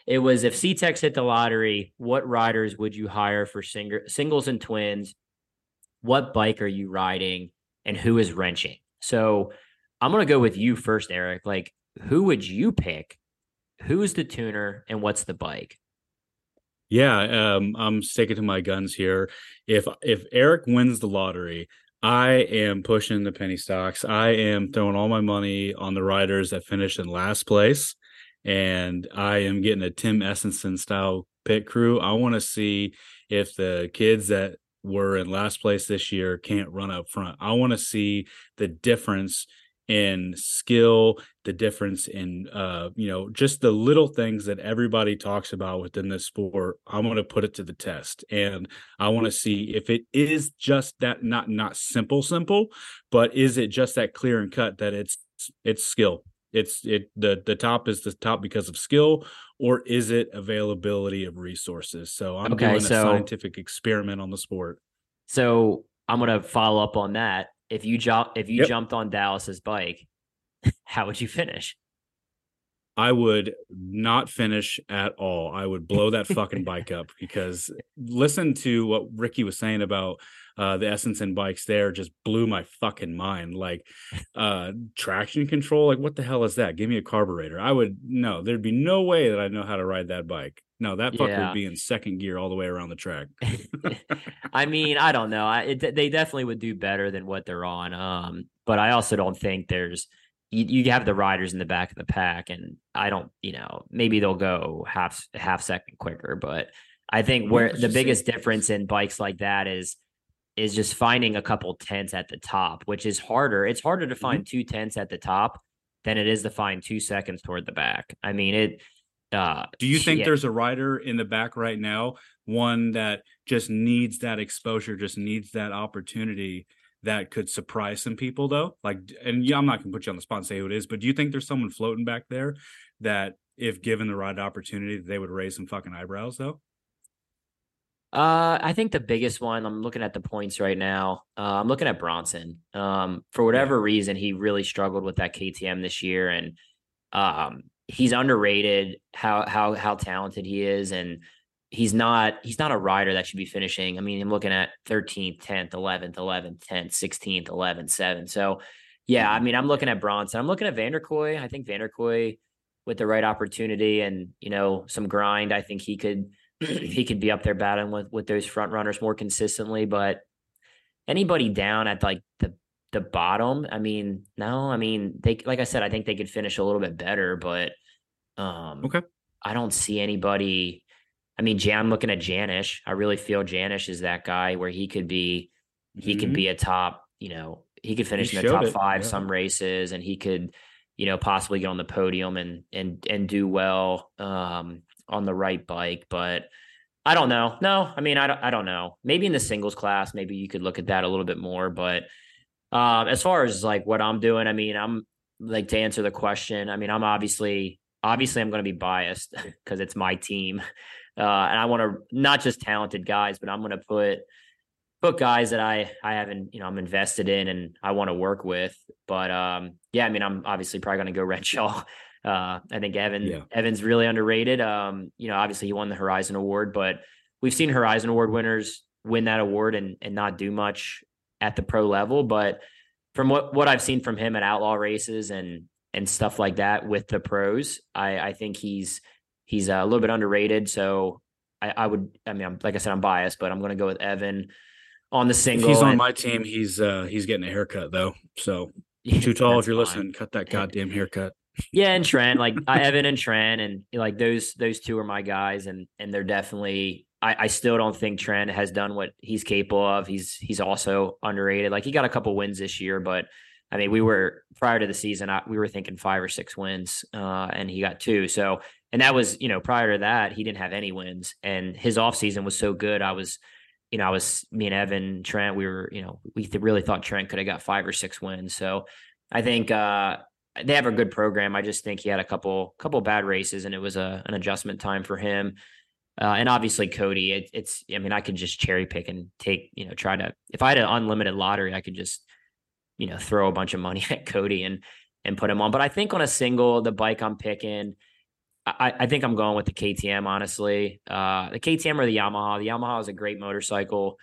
it was if CTEX hit the lottery, what riders would you hire for sing- singles and twins? What bike are you riding and who is wrenching? So I'm gonna go with you first, Erik. Like, who would you pick? Who's the tuner and what's the bike? Yeah, um, I'm sticking to my guns here. If if Erik wins the lottery, I am pushing the penny stocks. I am throwing all my money on the riders that finish in last place, and I am getting a Tim Estenson style pit crew. I want to see if the kids that were in last place this year can't run up front. I want to see the difference in skill, the difference in uh, you know, just the little things that everybody talks about within this sport. I want to put it to the test. And I want to see if it is just that not not simple, simple, but is it just that clear and cut that it's it's skill. It's it the the top is the top because of skill, or is it availability of resources? So I'm okay, doing so, a scientific experiment on the sport. So I'm gonna follow up on that if you jump if you yep. jumped on Dallas's bike, how would you finish? I would not finish at all. I would blow that fucking bike up because listen to what Ricky was saying about uh, the Estenson bikes there just blew my fucking mind. Like uh, traction control, like what the hell is that? Give me a carburetor. I would no, there'd be no way that I know how to ride that bike. No, that fucker yeah. would be in second gear all the way around the track. I mean, I don't know. I, it, they definitely would do better than what they're on. Um, but I also don't think there's you, you have the riders in the back of the pack, and I don't, you know, maybe they'll go half half second quicker. But I think where the biggest difference in bikes like that is is just finding a couple tenths at the top, which is harder. It's harder to mm-hmm. find mm-hmm. two tenths at the top than it is to find two seconds toward the back. I mean, it uh, Do you think there's a rider in the back right now, one that just needs that exposure, just needs that opportunity that could surprise some people though? Like, and yeah, I'm not gonna put you on the spot and say who it is, but do you think there's someone floating back there that, if given the right opportunity, they would raise some fucking eyebrows though? Uh, I think the biggest one. I'm looking at the points right now. Uh, I'm looking at Bronson. Um, for whatever yeah. reason, he really struggled with that KTM this year, and um, he's underrated how how how talented he is and he's not he's not a rider that should be finishing. I mean, I'm looking at 13th, 10th, 11th, 11th, 10th, 16th, 11th, 7th. So, yeah, I mm-hmm. mean, I'm looking at Bronson. I'm looking at Vanderkooi. I think Vanderkooi with the right opportunity and, you know, some grind, I think he could he could be up there battling with with those front runners more consistently. But anybody down at like the the bottom, I mean, no, I mean they like I said, I think they could finish a little bit better, but um okay, I don't see anybody. I mean, Jan, I'm looking at Janisch. I really feel Janisch is that guy where he could be he mm-hmm. could be a top, you know, he could finish he in the top it. five yeah. some races and he could, you know, possibly get on the podium and and and do well um on the right bike. But I don't know. No, I mean, I don't I don't know. Maybe in the singles class, maybe you could look at that a little bit more. But um as far as like what I'm doing, I mean, I'm like to answer the question, I mean, I'm obviously obviously I'm gonna be biased because it's my team. Uh, and I want to not just talented guys, but I'm going to put put guys that I I haven't you know I'm invested in and I want to work with. But um, yeah, I mean I'm obviously probably going to go Renshaw. Uh, I think Evan yeah. Evan's really underrated. Um, you know, obviously he won the Horizon Award, but we've seen Horizon Award winners win that award and and not do much at the pro level. But from what what I've seen from him at outlaw races and and stuff like that with the pros, I I think he's he's a little bit underrated. So I, I would I mean I'm, like I said I'm biased, but I'm going to go with Evan on the single. If he's on my team. He's uh he's getting a haircut though. So too tall if you're fine. listening. Cut that goddamn haircut. Yeah, and Trent, like Evan and Trent, and like those those two are my guys, and and they're definitely. I, I still don't think Trent has done what he's capable of. He's he's also underrated. Like he got a couple wins this year, but I mean, we were prior to the season, I, we were thinking five or six wins, uh, and he got two. So, and that was you know prior to that, he didn't have any wins, and his off season was so good. I was you know, I was me and Evan Trent. We were, you know, we th- really thought Trent could have got five or six wins. So I think uh, they have a good program. I just think he had a couple couple bad races, and it was a an adjustment time for him. Uh, and obviously Kody, it, it's. I mean, I could just cherry pick and take, you know, try to. If I had an unlimited lottery, I could just, you know, throw a bunch of money at Kody and and put him on. But I think on a single, the bike I'm picking I, I think I'm going with the KTM, honestly. Uh, the KTM or the Yamaha. The Yamaha is a great motorcycle.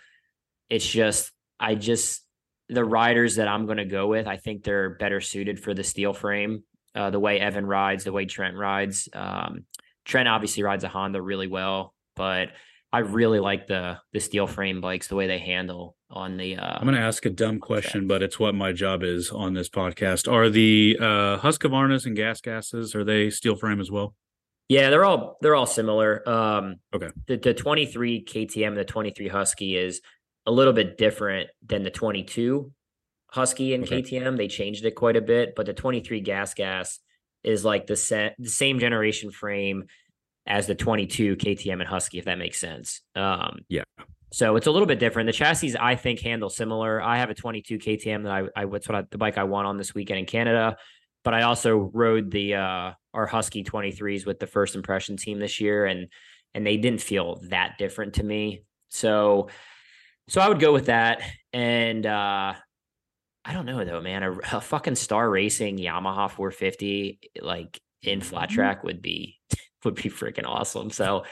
It's just, I just, the riders that I'm going to go with, I think they're better suited for the steel frame. Uh, the way Evan rides, the way Trent rides. Um, Trent obviously rides a Honda really well, but I really like the the steel frame bikes, the way they handle on the. Uh, I'm going to ask a dumb question, but it's what my job is on this podcast. Are the uh, Husqvarnas and Gas Gases are they steel frame as well? Yeah, they're all they're all similar. Um, okay. The the 23 KTM, and the 23 Husky is a little bit different than the 22 Husky and okay. KTM. They changed it quite a bit, but the 23 Gas Gas is like the set the same generation frame as the 22 KTM and Husky, if that makes sense. Um, yeah. So it's a little bit different. The chassis I think handle similar. I have a 22 KTM that I, I what's what I, the bike I won on this weekend in Canada, but I also rode the uh, our Husky 23s with the first impression team this year and and they didn't feel that different to me. So so I would go with that and uh I don't know though, man. A, a fucking star racing Yamaha 450 like in flat mm-hmm. track would be would be freaking awesome. So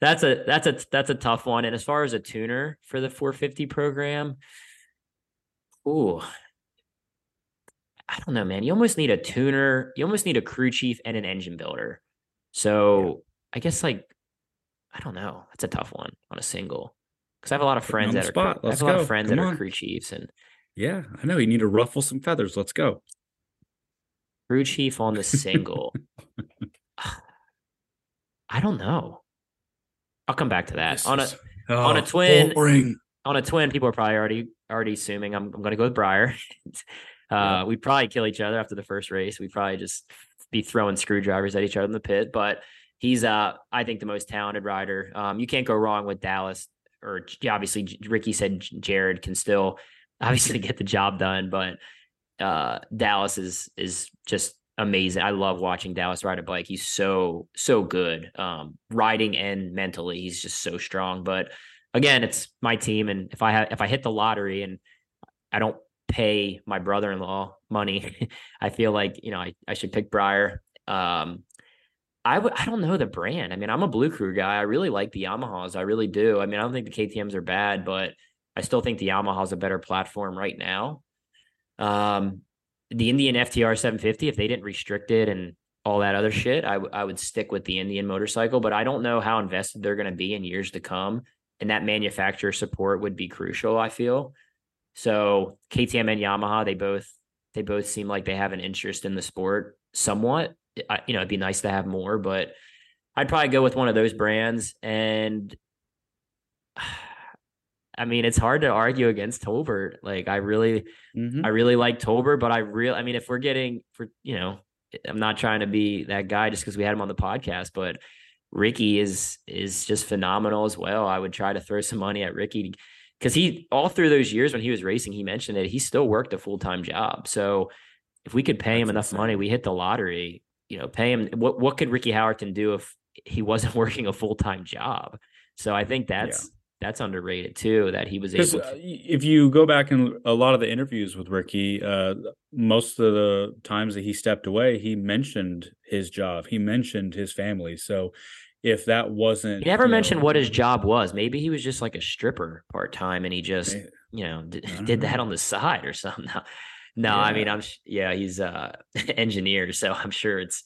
that's a that's a that's a tough one. And as far as a tuner for the 450 program, ooh, I don't know, man. You almost need a tuner. You almost need a crew chief and an engine builder. So yeah. I guess like I don't know. That's a tough one on a single because I have a lot of friends that are. I have a lot of friends Come that on. are crew chiefs and. Yeah, I know you need to ruffle some feathers. Let's go. Crew chief on the single. I don't know. I'll come back to that this on a oh, on a oh, twin. Boring. On a twin, people are probably already already assuming I'm, I'm going to go with Briar. Uh, we'd probably kill each other after the first race. We'd probably just be throwing screwdrivers at each other in the pit. But he's, uh, I think, the most talented rider. Um, you can't go wrong with Dallas. Or obviously, Ricky said Jared can still obviously get the job done, but uh, Dallas is is just amazing. I love watching Dallas ride a bike. He's so so good, um, riding and mentally. He's just so strong. But again, it's my team, and if I if I hit the lottery and I don't pay my brother-in-law money, I feel like, you know, I, I should pick Briar. Um, I would, I don't know the brand. I mean, I'm a blue crew guy. I really like the Yamahas. I really do. I mean, I don't think the KTMs are bad, but I still think the Yamaha's a better platform right now. Um, the Indian FTR 750, if they didn't restrict it and all that other shit, I, w- I would stick with the Indian motorcycle, but I don't know how invested they're going to be in years to come. And that manufacturer support would be crucial, I feel. So KTM and Yamaha, they both they both seem like they have an interest in the sport somewhat. I, you know, it'd be nice to have more, but I'd probably go with one of those brands. And I mean, it's hard to argue against Tolbert. Like, I really, Mhm. I really like Tolbert, but I really, I mean, if we're getting for, you know, I'm not trying to be that guy just because we had him on the podcast, but Ricky is is just phenomenal as well. I would try to throw some money at Ricky because he all through those years when he was racing, he mentioned that he still worked a full time job. So if we could pay him That's enough money, we hit the lottery. You know, pay him. What what could Ricky Howerton do if he wasn't working a full time job? So I think that's that's underrated too. That he was able. uh, To, if you go back in a lot of the interviews with Ricky, uh, most of the times that he stepped away, he mentioned his job, he mentioned his family. So if that wasn't, he never mentioned know, what his job was. Maybe he was just like a stripper part time, and he just you know did, that on the side or something. No, no I mean I'm yeah he's uh engineer, so I'm sure it's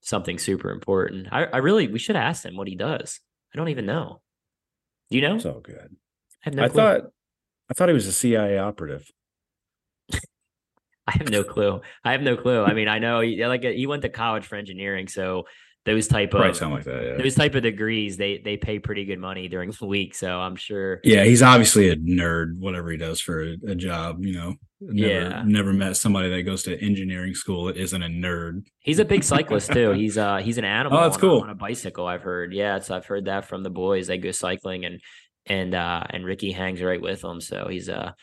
something super important. I, I really we should ask him what he does. I don't even know. Do you know? it's all good. I have no I thought, I thought he was a CIA operative. I have no clue. I have no clue. I mean, I know he, like he went to college for engineering, so those type of like that. Yeah. those type of degrees they they pay pretty good money during the week. So I'm sure. Yeah, he's obviously a nerd, whatever he does for a, a job, you know. Never, Yeah. never met somebody that goes to engineering school that isn't a nerd. He's a big cyclist too. He's uh he's an animal. Oh, that's on cool. on a bicycle. I've heard. Yeah, so I've heard that from the boys. They go cycling and and uh and Ricky hangs right with them. So he's a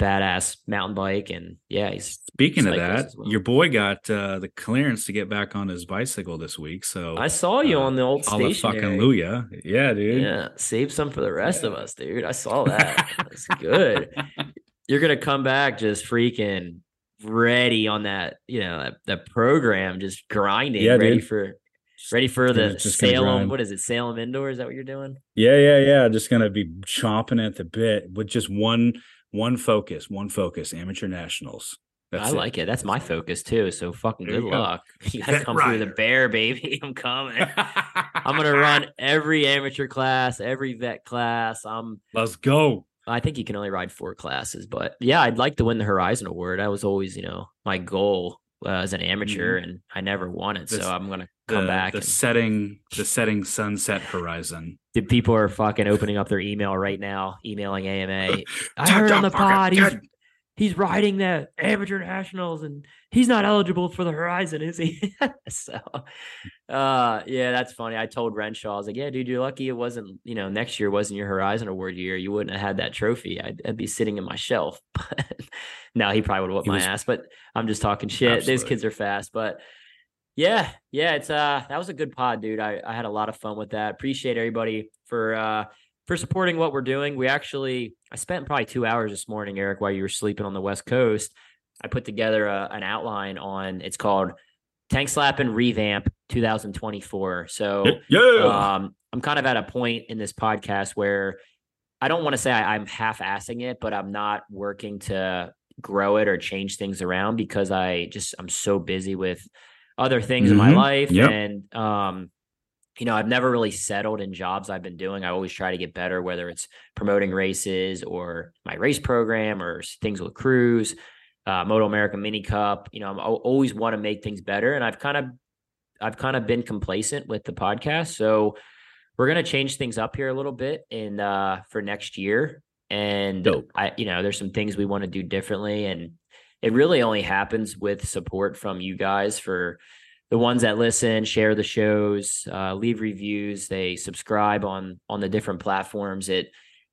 badass mountain bike and yeah, he's Speaking of that, well. your boy got uh, the clearance to get back on his bicycle this week. So I saw you uh, on the old all the fucking Luya. Yeah, dude. Yeah, save some for the rest of us, dude. I saw that. That's good. You're gonna come back just freaking ready on that, you know, that, that program, just grinding, Yeah, ready dude. for ready for the Salem. What is it? Salem indoor? Is that what you're doing? Yeah, yeah, yeah. Just gonna be chomping at the bit with just one one focus, one focus, amateur nationals. That's I like it. That's my focus too. So fucking There good you go. luck. You gotta come through the bear, baby. I'm coming. I'm gonna run every amateur class, every vet class. I'm Let's go. I think you can only ride four classes, but yeah, I'd like to win the Horizon Award. That was always, you know, my goal uh, as an amateur, and I never won it. This- so I'm gonna The, come back. the and, setting, the setting sunset horizon. the people are fucking opening up their email right now, emailing AMA. I Talk heard on the pod he's, he's riding the amateur nationals, and he's not eligible for the Horizon, is he? so, uh, yeah, that's funny. I told Renshaw, I was like, yeah, dude, you're lucky it wasn't, you know, next year wasn't your Horizon Award year. You wouldn't have had that trophy. I'd, I'd be sitting in my shelf. But no, he probably would have whipped my was- ass. But I'm just talking shit. Those kids are fast. But yeah, yeah, it's uh that was a good pod, dude. I, I had a lot of fun with that. Appreciate everybody for uh for supporting what we're doing. We actually I spent probably two hours this morning, Erik, while you were sleeping on the West Coast. I put together a, an outline on it's called Tank Slappin' Revamp 2024. So yeah. um, I'm kind of at a point in this podcast where I don't want to say I, I'm half-assing it, but I'm not working to grow it or change things around because I just I'm so busy with other things in my Mhm. life, Yep. and um, you know I've never really settled in jobs I've been doing. I always try to get better, whether it's promoting races or my race program or things with crews, uh, MotoAmerica Mini Cup. You know, I'm I always want to make things better, and I've kind of I've kind of been complacent with the podcast. So we're gonna change things up here a little bit in uh for next year. And Dope. I, you know, there's some things we want to do differently. And it really only happens with support from you guys for the ones that listen, share the shows, uh, leave reviews, they subscribe on on the different platforms. It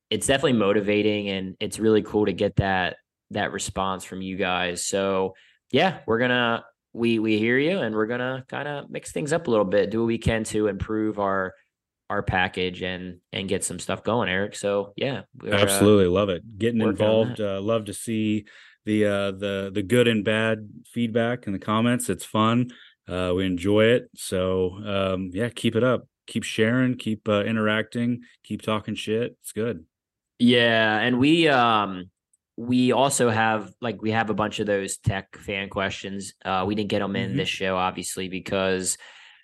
it's definitely motivating and it's really cool to get that that response from you guys. So yeah, we're gonna we we hear you and we're gonna kind of mix things up a little bit, do what we can to improve our our package and and get some stuff going, Erik. So yeah, uh, Absolutely love it. Getting involved. Uh, love to see the uh, the the good and bad feedback in the comments. It's fun. Uh, we enjoy it. So um, yeah, keep it up. Keep sharing. Keep uh, interacting. Keep talking shit. It's good. Yeah, and we um we also have like we have a bunch of those tech fan questions. Uh, we didn't get them in mm-hmm. this show obviously because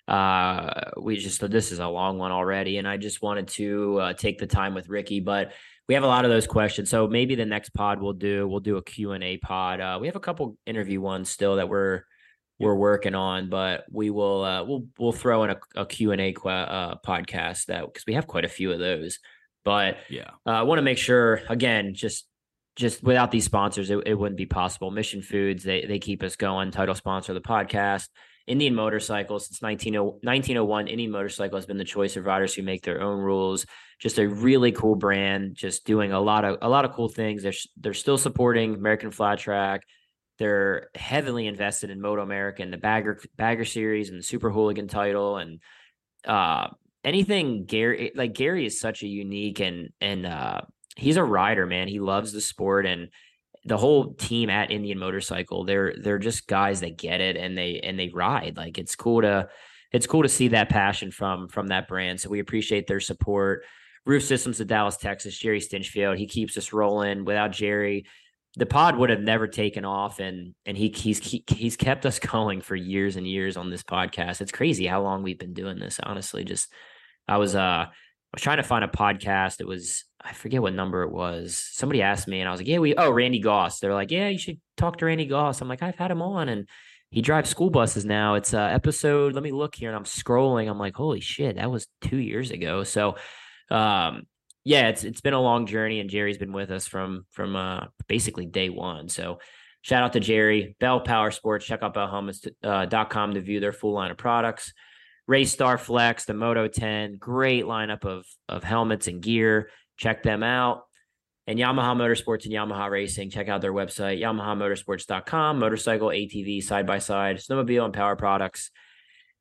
uh, we just this is a long one already, and I just wanted to uh, take the time with Ricky, but we have a lot of those questions. So maybe the next pod we'll do we'll do a Q and A pod. Uh, we have a couple interview ones still that we're we're working on, but we will uh, we'll we'll throw in a, a Q and A uh, podcast that because we have quite a few of those. But yeah, uh, I want to make sure again, just just without these sponsors, it, it wouldn't be possible. Mission Foods, they they keep us going. Title sponsor of the podcast. Indian Motorcycle since 1901. Indian Motorcycle has been the choice of riders who make their own rules. Just a really cool brand. Just doing a lot of a lot of cool things. They're they're still supporting American Flat Track. They're heavily invested in MotoAmerica and the Bagger Bagger Series and the Super Hooligan title and uh, anything Gary like Gary is such a unique and and uh, he's a rider, man. He loves the sport and the whole team at Indian Motorcycle, they're they're just guys that get it and they and they ride. Like it's cool to it's cool to see that passion from from that brand. So we appreciate their support. Roof Systems of Dallas, Texas, Jerry Stinchfield. He keeps us rolling. Without Jerry, the pod would have never taken off and and he he's he's kept us going for years and years on this podcast. It's crazy how long we've been doing this, honestly. Just I was uh I was trying to find a podcast. It was I forget what number it was. Somebody asked me, and I was like, "Yeah, we." Oh, Randy Goss. They're like, "Yeah, you should talk to Randy Goss." I'm like, "I've had him on, and he drives school buses now." It's uh, episode. Let me look here, and I'm scrolling. I'm like, "Holy shit, that was two years ago." So, um, yeah, it's it's been a long journey, and Jerry's been with us from from uh, basically day one. So. Shout out to Jerry, Bell Power Sports. Check out bellhelmets.com uh, to view their full line of products. Race Star Flex, the Moto 10, great lineup of of helmets and gear. Check them out. And Yamaha Motorsports and Yamaha Racing, check out their website, yamahamotorsports.com, motorcycle, ATV, side by side, snowmobile, and power products.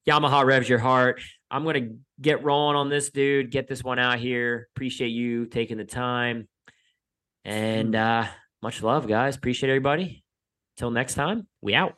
Yamaha revs your heart. I'm going to get rolling on this, dude. Get this one out here. Appreciate you taking the time. And uh, much love, guys. Appreciate everybody. Till next time, we out.